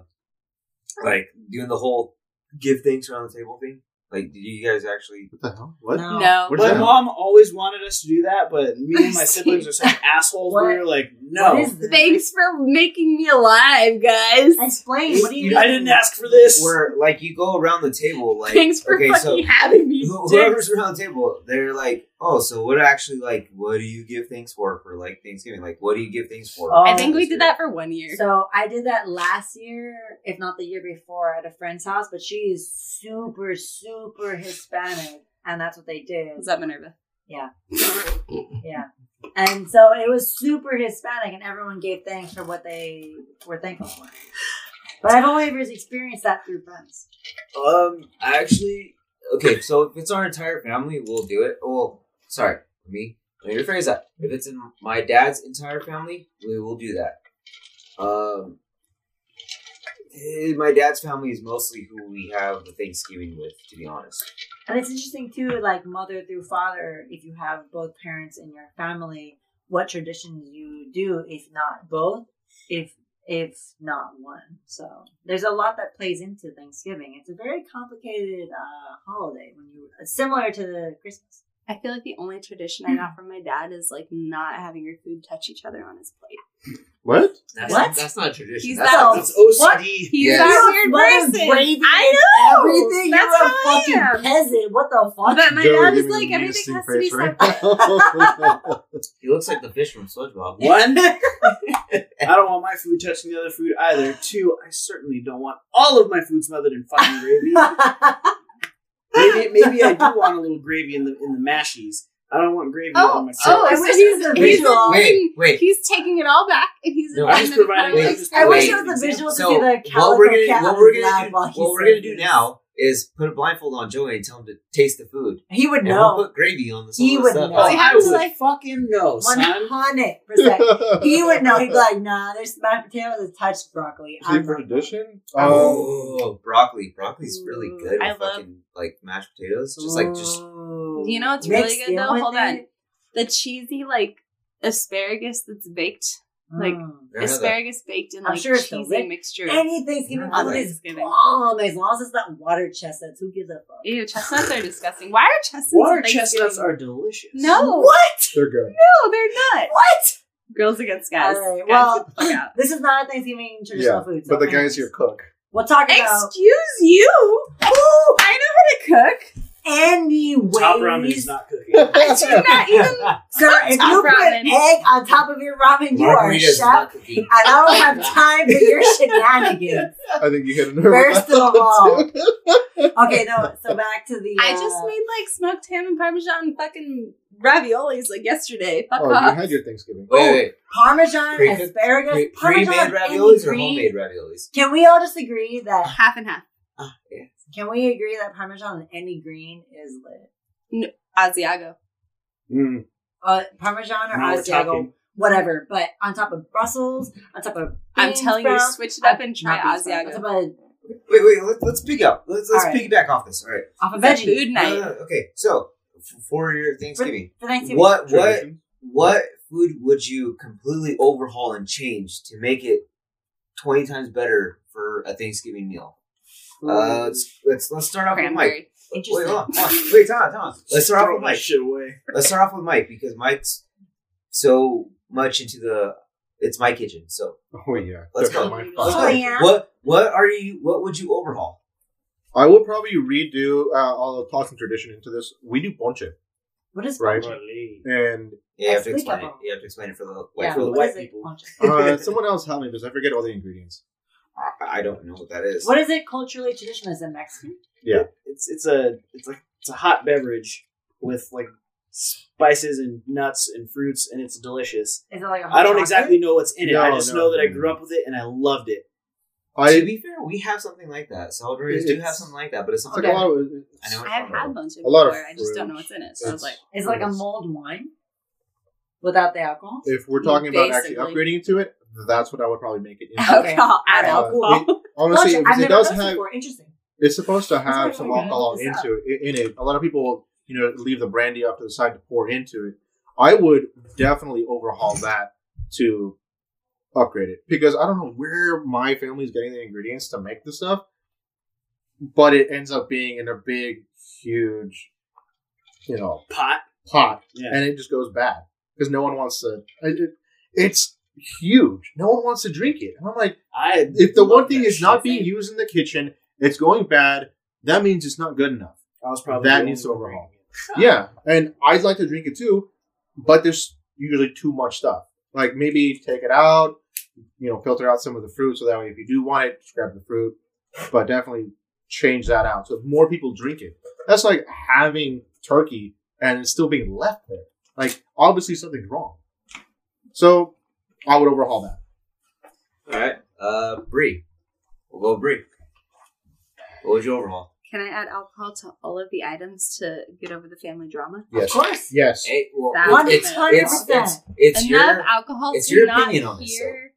like doing the whole give thanks around the table thing? Like, did you guys actually? What the hell? What? No. no. What is My that? mom always wanted us to do that, but me and my siblings are such assholes. We were like, no. What is this? Thanks for making me alive, guys. Explain. What do you? I didn't ask for this. Where like you go around the table, like Thanks for okay, fucking so having me. who- dick. whoever's around the table, they're like, oh, so what actually like? What do you give thanks for for like Thanksgiving? Like, what do you give thanks for? Oh. I think we did that for one year. So I did that last year, if not the year before, at a friend's house. But she is super, super Hispanic, and that's what they did. Was that Minerva? Yeah. Yeah. And so it was super Hispanic, and everyone gave thanks for what they were thankful for. But I've only ever experienced that through friends. Um, actually, okay. So if it's our entire family, we'll do it. Well, sorry, me. Let me rephrase that. If it's in my dad's entire family, we will do that. Um, eh, my dad's family is mostly who we have the Thanksgiving with, to be honest. And it's interesting too, like mother through father, if you have both parents in your family, what traditions you do, if not both, if if not one. So there's a lot that plays into Thanksgiving. It's a very complicated uh, holiday when you similar to the Christmas. I feel like the only tradition I hmm. got from my dad is like not having your food touch each other on his plate. What? That's What? That's not a tradition. He's that's that- That's OCD. What? He's Yes. that weird person. I know. everything. That's You're a how I fucking am. peasant. What the fuck? But my Joey dad is like everything has to be stink separate. right He looks like the fish from SpongeBob. One, I don't want my food touching the other food either. Two, I certainly don't want all of my food smothered in fucking gravy. Maybe, maybe I do want a little gravy in the in the mashies. I don't want gravy oh, on Oh, my oh, I wish he's, it was a visual. Wait, wait. He's taking it all back, and he's No, I'm just providing- corner I'm like just I wish staring. it was a visual to So see the what calico we're gonna cat what we're gonna do what we're gonna do now is put a blindfold on Joey and tell him to taste the food. He would And know. we'll put gravy on the He some of the would stuff. know. Oh, They have I to, would like- fucking know, One hundred percent. He would know. He'd be like, "Nah, there's mashed potatoes and touched broccoli." See, I'm for tradition? Um, Oh, broccoli! Broccoli's really good with I love- fucking like mashed potatoes. Just like just You know, it's really good though. Hold it? on, the cheesy like asparagus that's baked, like Mm. I had asparagus baked in I'm like sure cheesy delicious. mixture. Any Thanksgiving On food is Thanksgiving. bomb as long as it's not water chestnuts. Who gives a fuck? Ew, chestnuts are disgusting. Why are chestnuts? Water on chestnuts are delicious. no. What? They're good. No, they're not. What? Girls against guys. All right, Guys, well, fuck out. this is not a Thanksgiving traditional Yeah, food. so but the guys your cook. We'll talk about Excuse you. Ooh, I know how to cook. Anyways. Top ramen is not cooking. I do not even. Sir, if you put ramen. egg on top of your ramen, you are a chef, and I don't have time for your shenanigans. I think you hit a nerve. First of all- Okay, no. So back to the. I uh, just made like smoked ham and parmesan fucking raviolis like yesterday. Fuck oh, you had your Thanksgiving. Wait, wait. Parmesan, Pre- asparagus, Pre- Parmesan, pre-made any raviolis or homemade raviolis? Can we all just agree that? half and half. Ah, yeah. Can we agree that Parmesan and any green is lit? No, Asiago. Mm. Uh, Parmesan or Now Asiago, whatever. But on top of Brussels, on top of I'm bean telling you, switch it up and uh, try not bean on Asiago. top of, Wait, wait. Let, let's pick up. Let's let's All right. piggyback off this. All right. off of a veggie. food No, night. no, no. Okay. So f- for your Thanksgiving, For Thanksgiving. what what what food would you completely overhaul and change to make it twenty times better for a Thanksgiving meal? Uh, let's let's let's start off with Mike. Cranberry. Wait, Interesting. hold on, hold on. Wait, time on, time on. Let's start off with Mike. shit away. Let's start off with Mike because Mike's so much into the. It's my kitchen, so Oh yeah. Let's Definitely go. my let's fault. Oh, yeah? What what are you? What would you overhaul? I will probably redo. Uh, I'll toss some tradition into this. We do ponche, What is Right. ponche? and Yeah, you have to Explica, explain it. bro. You have to explain it for the white Yeah, for the what white is it? people. Uh, someone else help me because I forget all the ingredients. I I don't know what that is. What is it culturally traditional? Is it Mexican? Yeah, It's it's a it's like it's a hot beverage with like spices and nuts and fruits, and it's delicious. Is it like a hot I don't chocolate? exactly know what's in it. I No, just no, know that I no. grew up with it and I loved it. to I be fair, we have something like that. Salvadorians do It's- have something like that, but it's not it's like like a lot of. I know I have had a bunch of A lot of before. I just don't know what's in it. So I was like, It's like a Yes. mulled wine without the alcohol. If we're talking about actually Basically. upgrading into it, that's what I would probably make it into. Okay. alcohol. Add Uh, alcohol. it- honestly, Ponche, because it does have. before. Interesting. It's supposed to have some I wanted to alcohol into it in it. A lot of people, you know leave the brandy off to the side to pour into it. I would definitely overhaul that to upgrade it because I don't know where my family's getting the ingredients to make the stuff, but it ends up being in a big, huge, you know, Pot. pot, Yeah. and it just goes bad because no one wants to. It, it- it's huge. No one wants to drink it, and I'm like, I if the one thing is not being used in the kitchen, it's going bad. That means it's not good enough. I was probably that needs to overhaul. Yeah, and I'd like to drink it too, but there's usually too much stuff. Like maybe take it out, you know, filter out some of the fruit so that way if you do want it, just grab the fruit. But definitely change that out so more people drink it. That's like having turkey and it's still being left there. Like obviously something's wrong. So I would overhaul that. All right, uh, Bree. We'll go Bree. What would you overhaul? Can I add alcohol to all of the items to get over the family drama? Yes. Of course. Yes. Hey, well, That- it's, it's, it's, it's Enough your alcohol it's to your not opinion on this, hear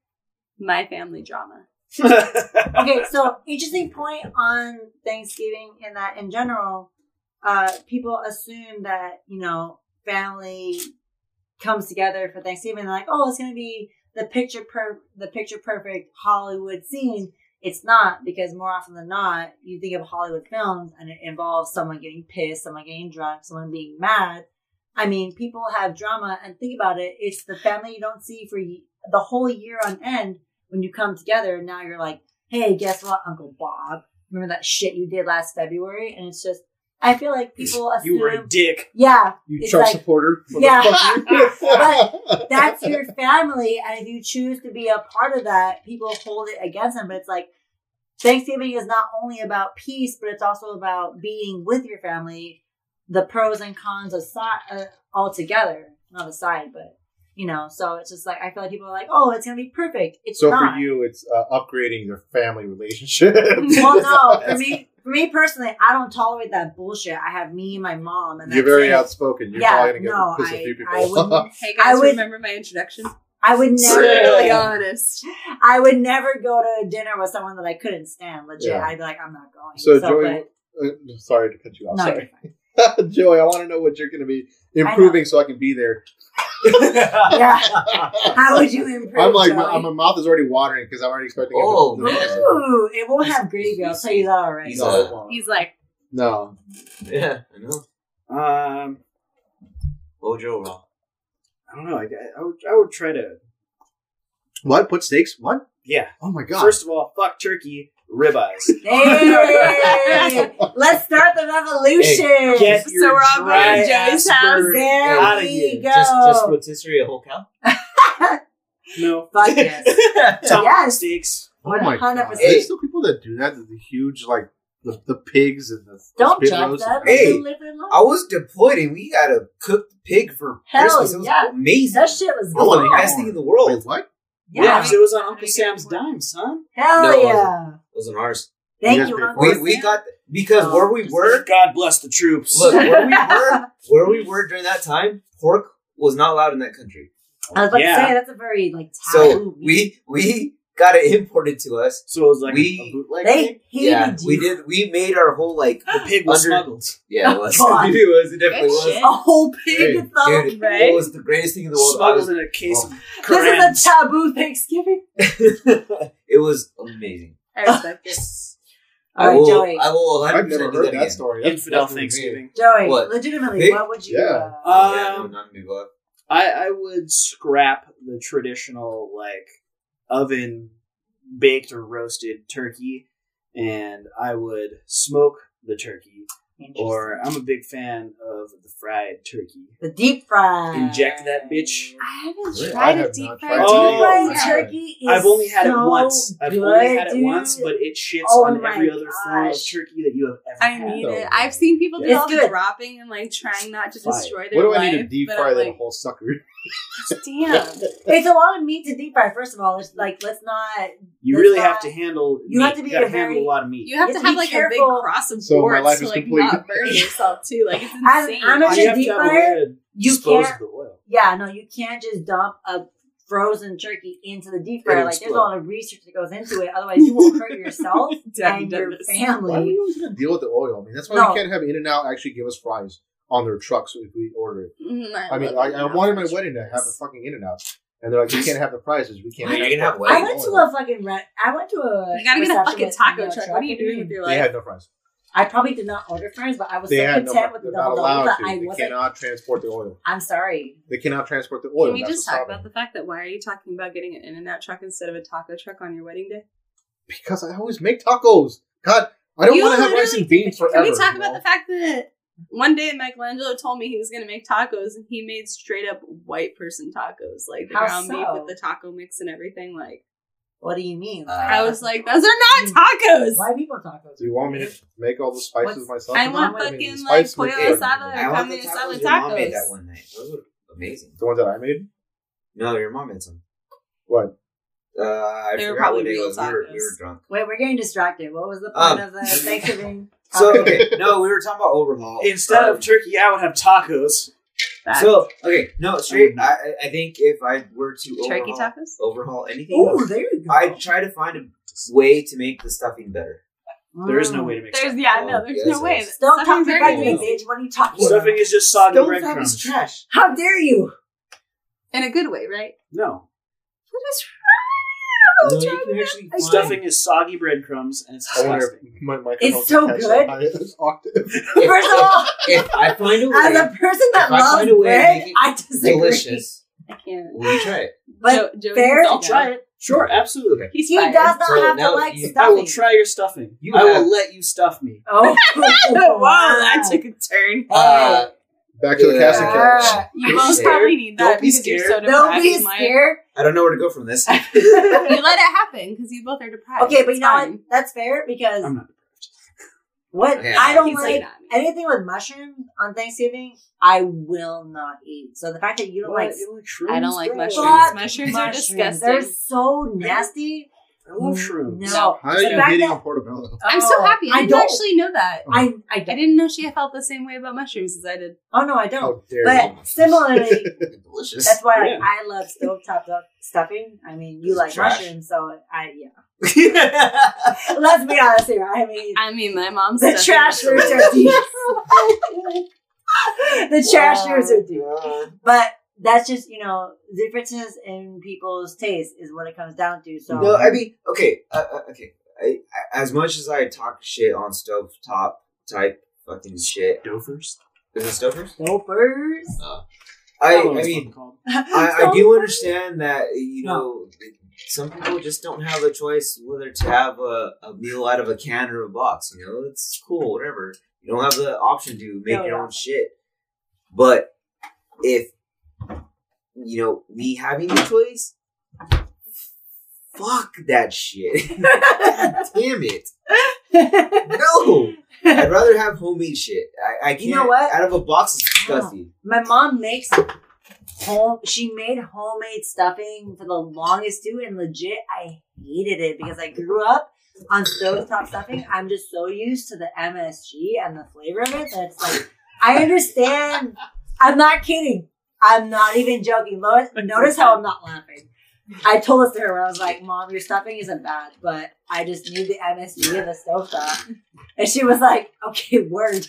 my family drama. okay, so interesting point on Thanksgiving and that in general, uh, people assume that, you know, family comes together for Thanksgiving they're like, oh, it's gonna be the picture per the picture perfect Hollywood scene. It's not because more often than not, you think of Hollywood films and it involves someone getting pissed, someone getting drunk, someone being mad. I mean, people have drama, and think about it. It's the family you don't see for the whole year on end. When you come together, and now you're like, "Hey, guess what, Uncle Bob? Remember that shit you did last February?" And it's just, I feel like people assume, you were a dick. yeah, You Trump like- supporter. Yeah. motherfucker. that's your family, and if you choose to be a part of that, people hold it against them. But it's like Thanksgiving is not only about peace, but it's also about being with your family. The pros and cons aside, uh, all together, not aside, but you know. So it's just like I feel like people are like, "Oh, it's gonna be perfect." It's So not. for you, it's uh, upgrading your family relationship. well, no, for me, for me personally, I don't tolerate that bullshit. I have me and my mom, and You're that's very it. outspoken. You're Yeah, probably gonna get no, piss a I- few people I wouldn't- off. Hey I guys, would- remember my introduction? I would never. Really honest. I would never go to a dinner with someone that I couldn't stand. Legit, Yeah. I'd be like, I'm not going. So, Joey, but- uh, sorry to cut you off. no, sorry, you're fine. Joey. I want to know what you're going to be improving so I can be there. Yeah. How would you improve? I'm like, my, my mouth is already watering because I'm already expecting. Oh, it to, man. Ooh, it won't have gravy. I'll tell you that already. He's No, a- it won't. He's like, no. yeah, I know. Um, What would you overhaul? I don't know. I, I would I would try to What? Put steaks? What? yeah. Oh my god! First of all, fuck turkey ribeyes. Hey, let's start the revolution. Get So your we're all going to Joey's ass house? There out of we here. go. Just, just rotisserie a whole cow. No. Fuck yes. Tomahawk Yes. steaks. oh my god! 100%. There's still people that do that. The huge like the, the pigs and the Don't spit judge roast. them. Hey, Let them live their life. I was deployed and we got a cooked pig for Hell Christmas. It was yeah. amazing. That shit was It was the best thing in the world. Wait, what? Yeah, Yeah. 'cause it was on Uncle Sam's dime, son. Hell No, yeah. It wasn't ours. Thank You you, Uncle We, we got because Oh, where we were, God bless the troops. look where we were, where we were during that time, pork was not allowed in that country. I was about Yeah. to say that's a very like So we we got it imported to us. so it was like We- a bootleg they hated Yeah, you. we did. We made our whole like The pig was Under- smuggled. yeah. It was. God. it was. It definitely Good was. shit. a whole pig Hey, is so Dude, Right? it was the greatest thing in the world. Smuggled was, in a case Oh. of This is a taboo Thanksgiving. it was amazing. I respect it. All right, I will. Joey. I will. 100% I've never do heard that that again. story. That's- Infidel that's. Thanksgiving. Joey, What? legitimately, Pig? what would you? Yeah. Uh, Oh, yeah, no, Um, not me. Go up. I, I would scrap the traditional like oven baked or roasted turkey, and I would smoke the turkey. Interesting. Or I'm a big fan of the fried turkey. the deep fry. Inject that bitch. I haven't Really? I tried have a deep not fried tried oh, Deep it. Oh, fried turkey is I've only had it once. I've good, only had it dude. once, but it shits Oh on my every other form of turkey that you have ever I had. need Oh, it. I've seen people do It's all the good. dropping and like trying not to destroy their What do life. I need to deep but fry I'm that like, whole sucker? Damn. It's a lot of meat to deep fry. First of all, it's like let's not. You That's really not- have to handle. You meat. have to be gotta a very- handle a lot of meat. You have You to have have like be a big careful. cross of So my boards life to is like complete. not burn yourself too. Like it's As insane. amateur you have deep to have a fryer, you can't- the oil. Yeah, no, you can't just dump a frozen turkey into the deep fryer. It'll Like there's a lot of research that goes into it. Otherwise, you will hurt yourself and your this. Why are family. we always gonna deal with the oil? I mean, that's why No. we can't have In and Out actually give us fries. On their trucks if we order it. Mm, I mean, I, I wanted my wedding to have a fucking In and Out, and they're like, we can't have the prizes. We can't. Yeah, you can have I went to a fucking rent. I went to a. You gotta get a fucking taco no truck. What are you doing with your They life? had no fries. I probably did not order fries, but I was They so had no. content with the They're not double double allowed that to. I They wasn't. cannot transport the oil. I'm sorry. They cannot transport the oil. Can we That's just talk problem. about the fact that why are you talking about getting an In and Out truck instead of a taco truck on your wedding day? Because I always make tacos. God, I don't want to have rice and beans forever. Can we talk you about know? the fact that one day Michelangelo told me he was gonna make tacos and he made straight up white person tacos, like the How ground beef with the taco mix and everything. Like What do you mean? Uh, I was like, those are not tacos. Why people tacos? Do you want me to make all the spices What's- myself? I want all? fucking the like spice pollo mix- asado I want carne the asada tacos your mom made that one night. Those were amazing. The ones that I made. No, your mom made some. What? Uh, I They were probably what real was. We were, we tacos. were drunk. Wait, we're getting distracted. What was the point Um, of the Thanksgiving? So okay, no, we were talking about overhaul. Instead Um, of turkey, I would have tacos. Fact. So okay, no, straight. Um, I I- I think if I were to turkey overhaul, tacos. overhaul anything, Ooh, there you go. I'd try to find a way to make the stuffing better. There is no way to make There's stuffing. yeah, Oh, no, there's yes, no way. yes. Don't talk Stuffing's to very me, easy. bitch. What are you talking Stuffing is just soggy breadcrumbs. trash. How dare you? in a good way, right? No, What is No, wrong? you can actually find- stuffing is soggy breadcrumbs, and it's I wonder disgusting. my It's so good. that highest octave. First of all, If I find a as way a person that If I loves find way to bread, it I disagree. delicious, I can't. will you try it? But Jo- Joey, fair, I'll try it. Sure, absolutely. He's he fired. does not So have to like you- I will try your stuffing. You I have- will let you stuff me. Oh, Whoa, wow. that took a turn. Uh, Back to the Yeah. casting couch. Ah, You both scared. probably need that Don't be because you're so scared. Don't be scared. I don't know where to go from this. You let it happen because you both are depressed. Okay, but It's you know what? That's fair because I'm not. what Yeah. I don't He's like not. anything with mushrooms on Thanksgiving, I will not eat. So the fact that you don't like you like? I don't like bro? mushrooms. Mushrooms are disgusting. they're so nasty. I love shrooms. No, How are The you fact hitting that- on Portobello? I'm so Oh, happy. I, I didn't don't- actually know that. Oh. I I I don't. didn't know she felt the same way about mushrooms as I did. Oh no, I don't. How dare But you? similarly, Delicious. that's why like, Yeah. I love stovetop du- stuffing. I mean, you It's like trash. mushrooms, so I yeah. Let's be honest here. I mean, I mean, my mom's the trash roots are deep. the trash roots are deep. But that's just you know differences in people's taste is what it comes down to. So No, I mean, okay, uh, uh, okay. I, I, as much as I talk shit on stovetop type fucking shit, Dofers. is it stovers? Dopers. I, don't I mean. I, I do understand that you know some people just don't have a choice whether to have a, a meal out of a can or a box. You know, it's cool, whatever. You don't have the option to make No, your yeah. own shit. But if you know me having the choice, fuck that shit. Damn it! No, I'd rather have homemade shit. I, I can't. You know what? Out of a box is disgusting. My mom makes home. She made homemade stuffing for the longest too, and legit, I hated it because I grew up on stovetop stuffing. I'm just so used to the MSG and the flavor of it that it's like I understand. I'm not kidding. I'm not even joking. Lois, notice how I'm not laughing. I told this to her I was like, "Mom, your stuffing isn't bad, but I just need the MSG and the stovetop." And she was like, "Okay, word."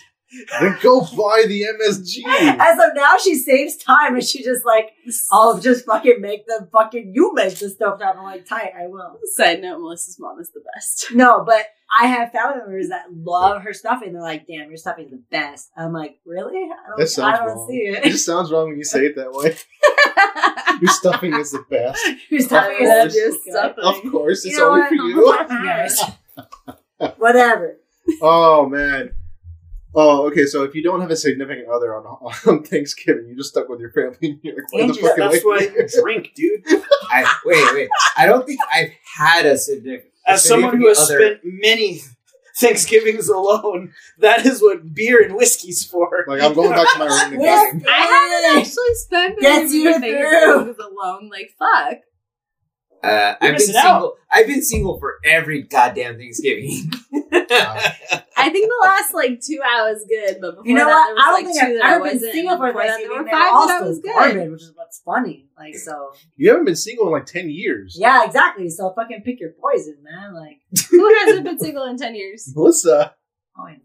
Then go buy the MSG. And so now she saves time and she just like, I'll just fucking make the fucking, you make the stovetop. I'm like, tight, I will. Side note: Melissa's mom is the best. No, but I have family members that love her stuffing. They're like, damn, your stuffing's the best. I'm like, really? I That don't, sounds I don't wrong. see It it. just sounds wrong when you say it that way. Your stuffing is the best. your stuffing is your so good. stuffing. Of course, it's You know only what? for you. Whatever. Oh man. Oh, okay. So if you don't have a significant other on, on Thanksgiving, you're just stuck with your family. And you're like, where the Angel, fuck That's I why? I drink, dude. I wait, wait. I don't think I've had a significant. As someone who has other. spent many Thanksgivings alone, that is what beer and whiskey's for. Like I'm going back to my room to Yes. game. I haven't actually spent Gets very many. Thanksgivings alone. Like fuck. Uh, I've been single. out. I've been single for every goddamn Thanksgiving. I think the last like two I was good, but before You know that what? there was I don't like, think I've ever been single for before that there were five all that was good. garbage, which is what's funny. Like, so. You haven't been single in like ten years. Yeah, exactly. So fucking pick your poison, man. Like, Who hasn't been single in ten years? Melissa. oh, I know.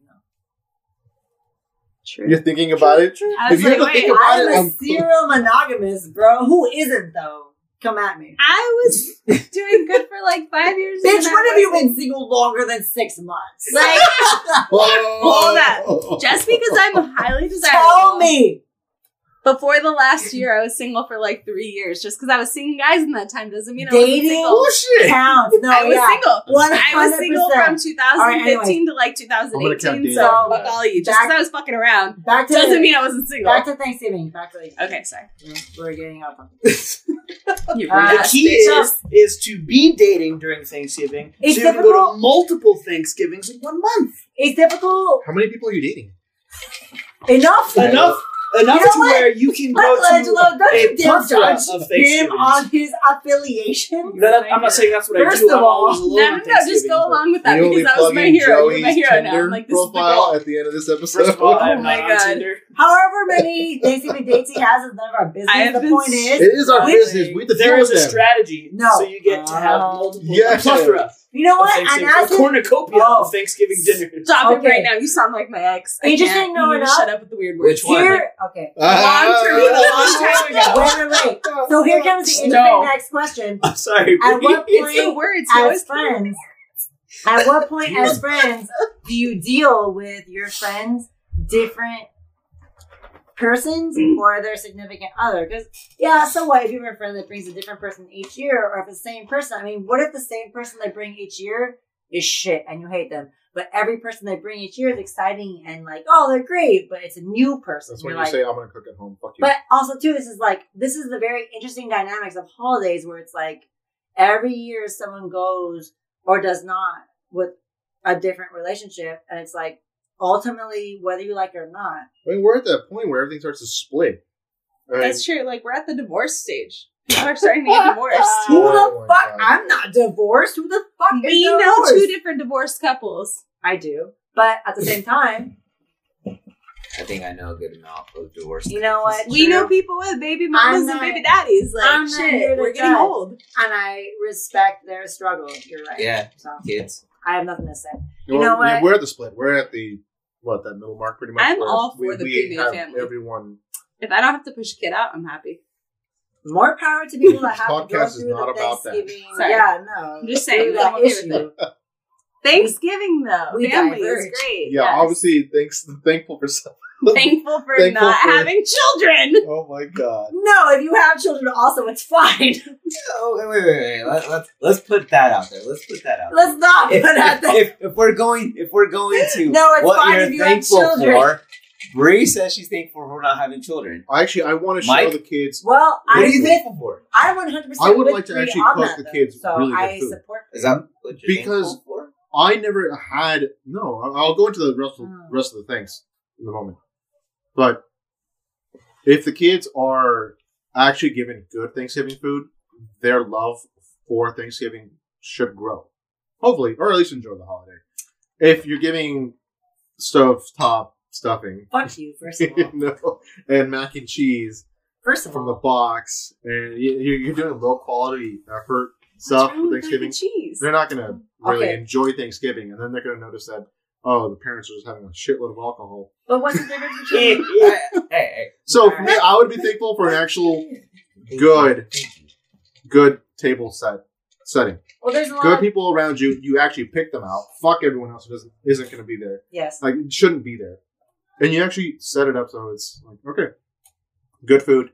True. You're thinking about it. I was you like, have to think about I'm it, a I'm- serial monogamous, bro. Who isn't though? Come at me. I was doing good for like five years. Bitch, when have you been single longer than six months? Like, Hold Hold just because I'm highly desirable. Tell me. Before the last year, I was single for like three years. Just because I was seeing guys in that time doesn't mean I wasn't Dating? single. Bullshit. Counts. No, I was yeah. single. One I was single from 2015 to like gonna count 2018. So So, fuck all of you. Just because I was fucking around Back to doesn't mean I wasn't single. back to Thanksgiving. Back to Thanksgiving. okay, sorry. We're getting off. You Uh, The key bitch. is, is to be dating during Thanksgiving. It's so you can go to multiple Thanksgivings in one month. It's difficult How many people are you dating? enough. Enough, enough You know to what? where you can go Michelangelo, to don't a you dare plethora judge of him on his affiliation. That- I'm not saying that's what I do. First do. of I'm all- always alone No, no, no, just go along with that You because that was my plugging hero. You're my Joey's hero now. I'm like, this is the profile goal. at the end of this episode. First of all, I Oh am my not God. on Tinder. However many Thanksgiving dates he has is none of our business. I have The been point s- is, it is our Which- business. We have to There deal a strategy, No. so you get to have Oh. multiple Yeah. a plethora you know of what? And Thanksgiving, as a cornucopia Oh. of Thanksgiving dinners. Stop Okay. it right now. You sound like my ex. I just can't. know You need to enough. shut up with the weird words. Which one? here, okay. Ah. Long term, a long time ago. Wait, wait, wait. So here comes the interesting No. next question. I'm sorry. At what It's the point, words. You as always friends, at what point as friends do you deal with your friends different persons mm-hmm. or their significant other? Because yeah, so what if you have a friend that brings a different person each year, or if it's the same person? I mean, what if the same person they bring each year is shit and you hate them? But every person they bring each year is exciting and like, oh, they're great, but it's a new person. That's when you like, say, I'm going to cook at home. Fuck you. but also too, this is like this is the very interesting dynamics of holidays where it's like every year someone goes or does not with a different relationship, and it's like ultimately whether you like it or not. I mean, we're at that point where everything starts to split. I mean, That's true. Like we're at the divorce stage. People are starting to get divorced. Who Oh the my fuck? God. I'm not divorced. Who the fuck is we know two different divorced couples. I do, but at the same time, I think I know a good amount of divorce. you know what? We know people with baby mamas I'm and baby daddies. Like I'm shit, we're getting judge. old. and I respect their struggle. You're right. Yeah, So kids. I have nothing to say. Well, know we- what? We're at the split. We're at the what that middle mark pretty much. I'm all for we, the we premium have family. Everyone. If I don't have to push a kid out, I'm happy. More power to people that have to go Podcast is through not the about that. Thanksgiving. Sorry. Yeah, no. I'm just saying, through that okay issue. Thanksgiving though, We family diverge. is great. Yeah, yes. obviously, thanks. Thankful for some. Thankful for Thankful not for- having children. Oh my god. No, if you have children, also it's fine. Oh, wait, wait, wait, wait. Let, let's let's put that out there. Let's put that out. Let's not there. put out If, there. if, if we're going if we're going to No, it's what fine you're if you have thankful children. for, Bree says she's thankful for not having children. Actually, I want to show Mike? the kids. Well, What I'm are you with. thankful for? I'm 100. percent I would like to actually on cook that, the though. kids So really good I food. support. Is that what you're Because- for? I never had. No, I- I'll go into the rest of, Mm. rest of the things in a moment. But if the kids are actually given good Thanksgiving food, their love for Thanksgiving should grow. Hopefully, or at least enjoy the holiday. If you're giving stove top stuffing, Fuck you, first of all. no, and mac and cheese First of from the box, and you- you're doing low quality effort stuff What's wrong for Thanksgiving, they're not gonna really Okay. enjoy Thanksgiving, and then they're gonna notice that oh, the parents are just having a shitload of alcohol. but what's the difference Hey, between? hey, hey. So for me, I would be thankful for an actual good, good table set setting. Well, there's a lot. Good Of, people around you. You actually pick them out. Fuck everyone else who doesn't isn't gonna be there. yes. Like it shouldn't be there, and you actually set it up so it's like okay, good food,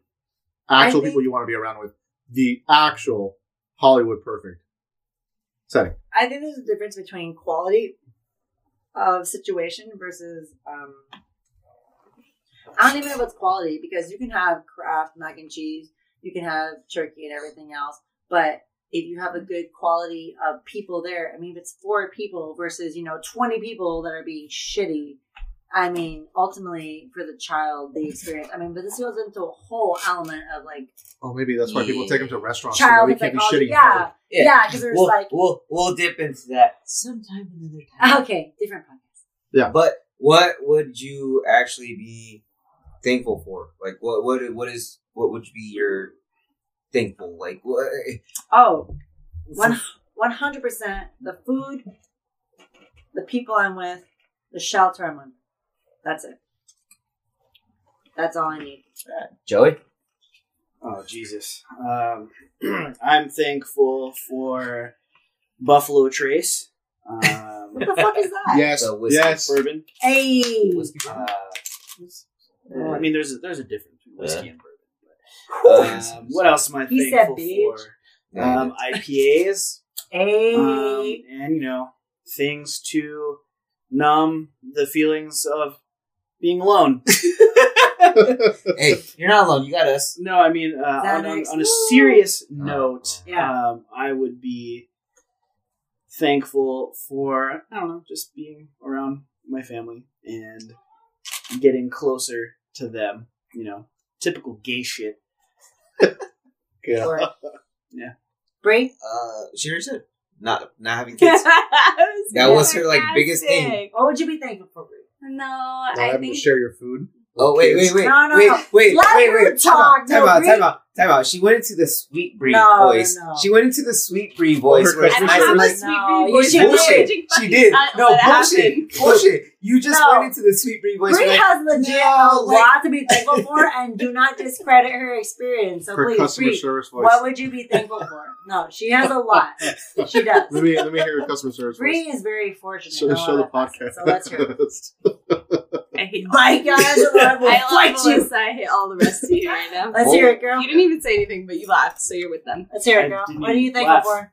actual think- people you want to be around with, the actual Hollywood perfect setting. I think there's a difference between quality of situation versus um I don't even know what's quality because you can have Kraft mac and cheese, you can have turkey and everything else, but if you have a good quality of people there, I mean, if it's four people versus you know twenty people that are being shitty, I mean, ultimately for the child, the experience. I mean, but this goes into a whole element of like Oh, maybe that's why people take them to restaurants. child so we can't be psychology. Oh, shitty. Yeah, Yeah. yeah, because there's We'll, like we'll we'll dip into that sometime another time. okay, different podcast. Yeah, but what would you actually be thankful for? Like what what what is what would be your thankful? Like what Oh, one one hundred percent. The food, the people I'm with, the shelter I'm with. That's it. That's all I need. Joey. Oh Jesus! Um, I'm thankful for Buffalo Trace. Um, What the fuck is that? Yes, The whiskey yes. bourbon. Hey. Whiskey Uh, I mean, there's a, there's a difference between whiskey and bourbon. Bourbon. Um, what else am I He said thankful bitch. for? Um, IPAs, Hey. um, and you know things to numb the feelings of being alone. hey, you're not alone. You got us. No, I mean uh, on, on, on a serious note, Yeah. um, I would be thankful for I don't know, just being around my family and getting closer to them. You know, typical gay shit. Yeah. Or- Yeah. Bree? Uh, she already said not not having kids. That was her, like, biggest thing. What would you be thankful for, Bree? No, Not I having think to share your food. Oh wait, wait, wait, No, no, wait, no. wait, Let wait, her wait. talk, Time no, out, Bree. time out, time out. She went into the sweet Bree No, voice. no, no. She went into the sweet Bree voice. her where I nice have and a like, sweet No, Bree you voice. should I'm bullshit. She did. I- No let it bullshit. happen. Bullshit. You just No. went into the sweet Bree voice. Bree like, has legit No, a lot to be thankful for, and do not discredit her experience. So Her please, customer Bree, service voice. what would you be thankful for? No, she has a lot. She does. let me let me hear your customer service Brie voice. is very fortunate. Show, show the podcast. facet, So let's hear it. I hate all My God, I will I fight love you. I hate all the rest of you right now. Let's hear it, girl. You didn't even say anything, but you laughed, so you're with them. Let's hear it, girl. didn't What are you thankful for?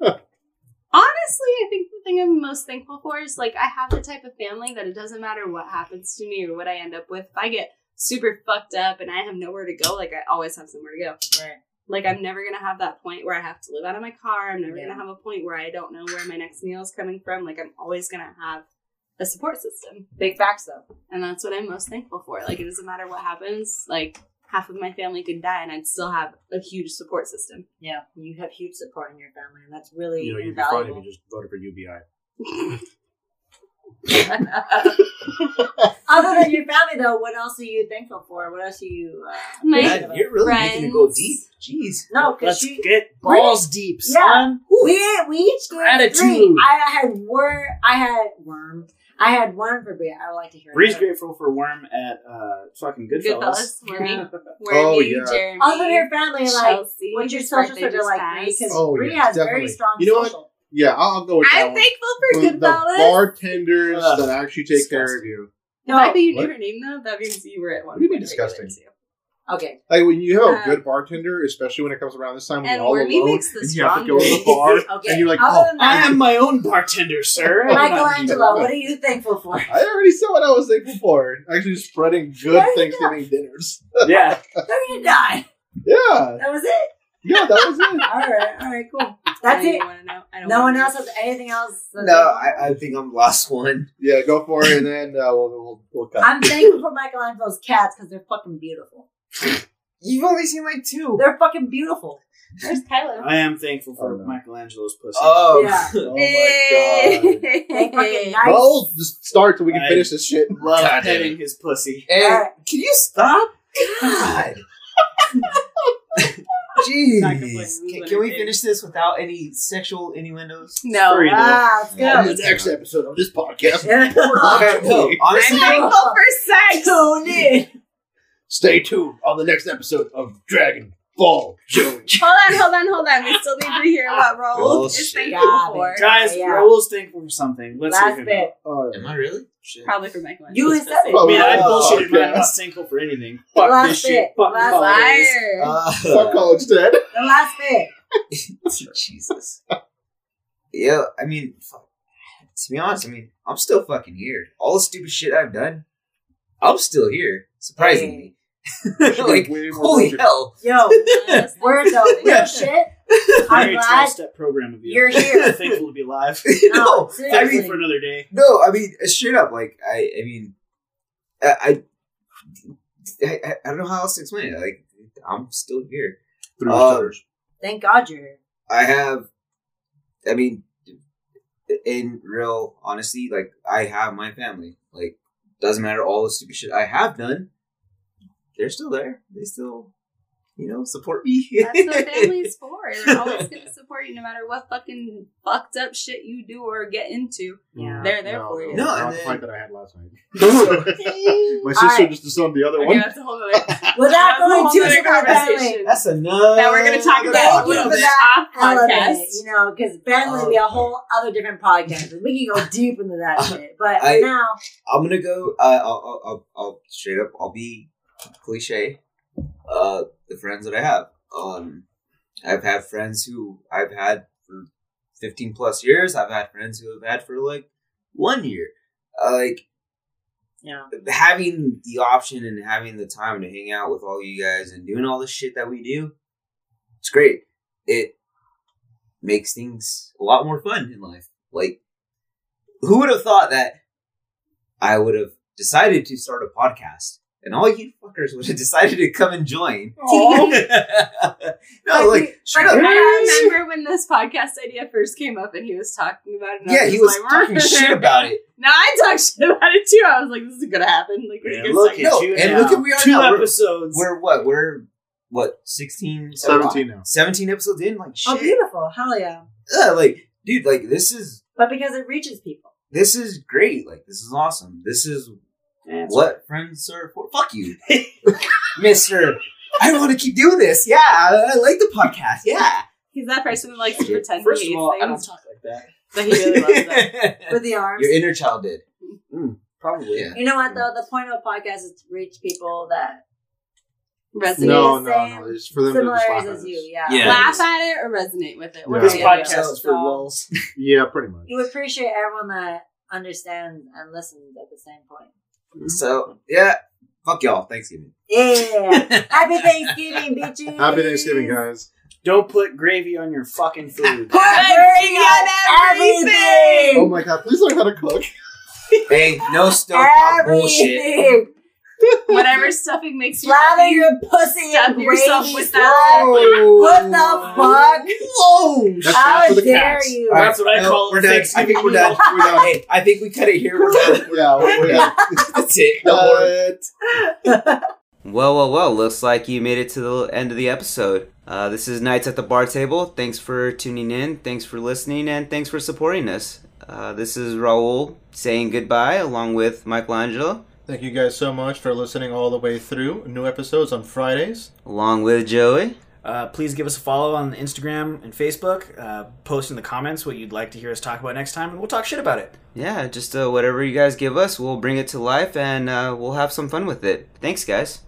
Honestly, I think the thing I'm most thankful for is like I have the type of family that it doesn't matter what happens to me or what I end up with. If I get super fucked up and I have nowhere to go, like I always have somewhere to go. Right. Like I'm never gonna have that point where I have to live out of my car. I'm never Yeah. gonna have a point where I don't know where my next meal is coming from. Like I'm always gonna have a support system. Big facts, though. And that's what I'm most thankful for. Like it doesn't matter what happens, like half of my family could die and I'd still have a huge support system. Yeah, you have huge support in your family, and that's really You know, you'd be fine if you just voted for UBI. Other than your family, though, what else are you thankful for? What else are you? Uh, My Man, you're really making it go deep. Jeez. no, because Let's she. get balls deep, son. We we each gave Gratitude. three. I had worm. I had worm. I had one for Bree. I would like to hear. Bree's grateful for worm at uh, fucking Goodfellas. Goodfellas, Wormy, Yeah. Wormy, Oh, yeah. Jeremy, Other than your family, like Chelsea. what's your social birthday circle like? Because Oh, Bree yeah, has very definitely. strong You know what? Yeah, I'll, I'll go with that I'm one. thankful for The, the bartenders Ugh, that actually take care of disgusting. you. the fact that you What? knew her name though, that means you were at one. What do you mean point regular, disgusting? Too. Okay, Like when you have a Uh, good bartender, especially when it comes around this time, when you're all Wormy alone, makes the and you have to go to the bar, okay. and you're like, Other oh, than I am my own bartender, sir. I do not need Michelangelo, what are you thankful for? I already said what I was thankful for. Actually, spreading good Thanksgiving dinners. that. Yeah. No, you die. Yeah, That was it. yeah, that was it. All right, all right, cool. That's don't it. know. I don't No one else has anything else. No, I, I think I'm last one. Yeah, go for it, and then uh, we'll, we'll, we'll cut. I'm thankful for Michelangelo's cats because they're fucking beautiful. You've only seen like two. They're fucking beautiful. There's Kylo? I am thankful for Oh, no. Michelangelo's pussy. Oh, Yeah. oh my god. They fucking nice. Well, just start so we can I- finish this shit. Love God damn petting his pussy. Hey, Alright. can you stop? God. Jeez. Can, can we finish this without any sexual innuendos? No. Furry though. Ah, let's go. On the next episode of this podcast, Yeah. Okay, no, I'm honestly, thankful for sex. Tune in. Stay tuned on the next episode of Dragon Ball Joey. Hold on, hold on, hold on. We still need to hear what Raul Bullshit. is thankful Got it. for. Guys, Yeah. Raul's thankful for something. Let's hear Last him. bit. All am. I really? Shit. Probably for Michael. You said it. I mean, I Oh, bullshitted, man. I'm not thankful for anything. Fuck Last this shit. bit. Fuck Last holidays. Liar. Uh, Fuck college, Dad. The last bit. Jesus. Yeah, I mean, to be honest, I mean, I'm still fucking here. All the stupid shit I've done, I'm still here. Surprisingly. like, holy broken. hell. Yo, word though. Real shit. I'm Very glad 12-step program of you. you're here. thankful to be alive. no, I thankful mean, for another day. no, I mean, straight up, like, I, I mean, I, I, I, I don't know how else to explain it. Like, I'm still here. Through Um, stutters. Thank God you're here. I have, I mean, in real honesty, like I have my family. Like doesn't matter all the stupid shit I have done. They're still there. They still you know, support me. That's what family's for. They're always gonna support you no matter what fucking fucked up shit you do or get into. Yeah. They're there no, for you. No, not and the fight that I had last night. So- My sister Alright. just disowned the other Okay, one. that's a whole other. Without That's a going whole too other super conversation. That's enough. That we're gonna talk about Thank a you little for bit that off podcast. element, you know, because family would be a whole other different podcast. and We can go deep into that shit. But I- now, I'm gonna go. Uh, I'll, I'll, I'll, I'll straight up. I'll be cliche. Uh, the friends that I have. Um, I've had friends who I've had for 15 plus years. I've had friends who have had for like one year. Uh, like yeah. having the option and having the time to hang out with all you guys and doing all the shit that we do, it's great. It makes things a lot more fun in life. Like, who would have thought that I would have decided to start a podcast and all you fuckers would have decided to come and join? no, like, straight up. I remember when this podcast idea first came up and he was talking about it. and I Yeah, he was like, talking shit about it. No, I talked shit about it too. I was like, this is gonna happen. Like, Yeah, this is look gonna at No, you and now. look at we are Two now. We're- episodes. We're what? We're what? 16, 17 now. 17 episodes in? Like Oh, beautiful. Hell yeah. Yeah, like dude, like this is But because it reaches people. this is great. Like this is awesome. This is Yeah, it's what friends are for. Fuck you, Mister. I want to keep doing this. Yeah, I, I like the podcast. Yeah, He's that person who likes to pretend First he of hates all, I don't talk like that. but he really loves them. With the arms. Your inner child did. Mm, probably. Yeah. You know what though? The point of a podcast is to reach people that Resonate. No, the no, same no. It's for them to just laugh similarities at as us. you. Yeah. Yeah. Laugh at it or resonate with it. One Yeah. or This the other. podcast is for So- lulz. Yeah, pretty much. You appreciate everyone that understands and listens at the same point. Mm-hmm. So yeah, fuck y'all. Thanksgiving. Yeah. Happy Thanksgiving, bitches. Happy Thanksgiving, guys. Don't put gravy on your fucking food. Put gravy on everything. Oh my god, please learn how to cook. Hey, no stovetop bullshit. Everything. Whatever stuffing makes you Slather happy. your pussy Stuff in yourself gravy. with that. slather. What the fuck? Whoa! That's How not for the dare cats. you? All right, That's what I no, call We're it. I think we're done. We're done. Hey, I think we cut it here. We're done. yeah, we're, we're done. That's it. No more. Well, well, well, looks like you made it to the end of the episode. Uh, this is Nights at the Bar Table. Thanks for tuning in, thanks for listening, and thanks for supporting us. Uh, this is Raul saying goodbye along with Michelangelo, Thank you guys so much for listening all the way through. New episodes on Fridays. along with Joey. Uh, please give us a follow on Instagram and Facebook. Uh, post in the comments what you'd like to hear us talk about next time, and we'll talk shit about it. Yeah, just uh, whatever you guys give us, we'll bring it to life and uh, we'll have some fun with it. Thanks, guys.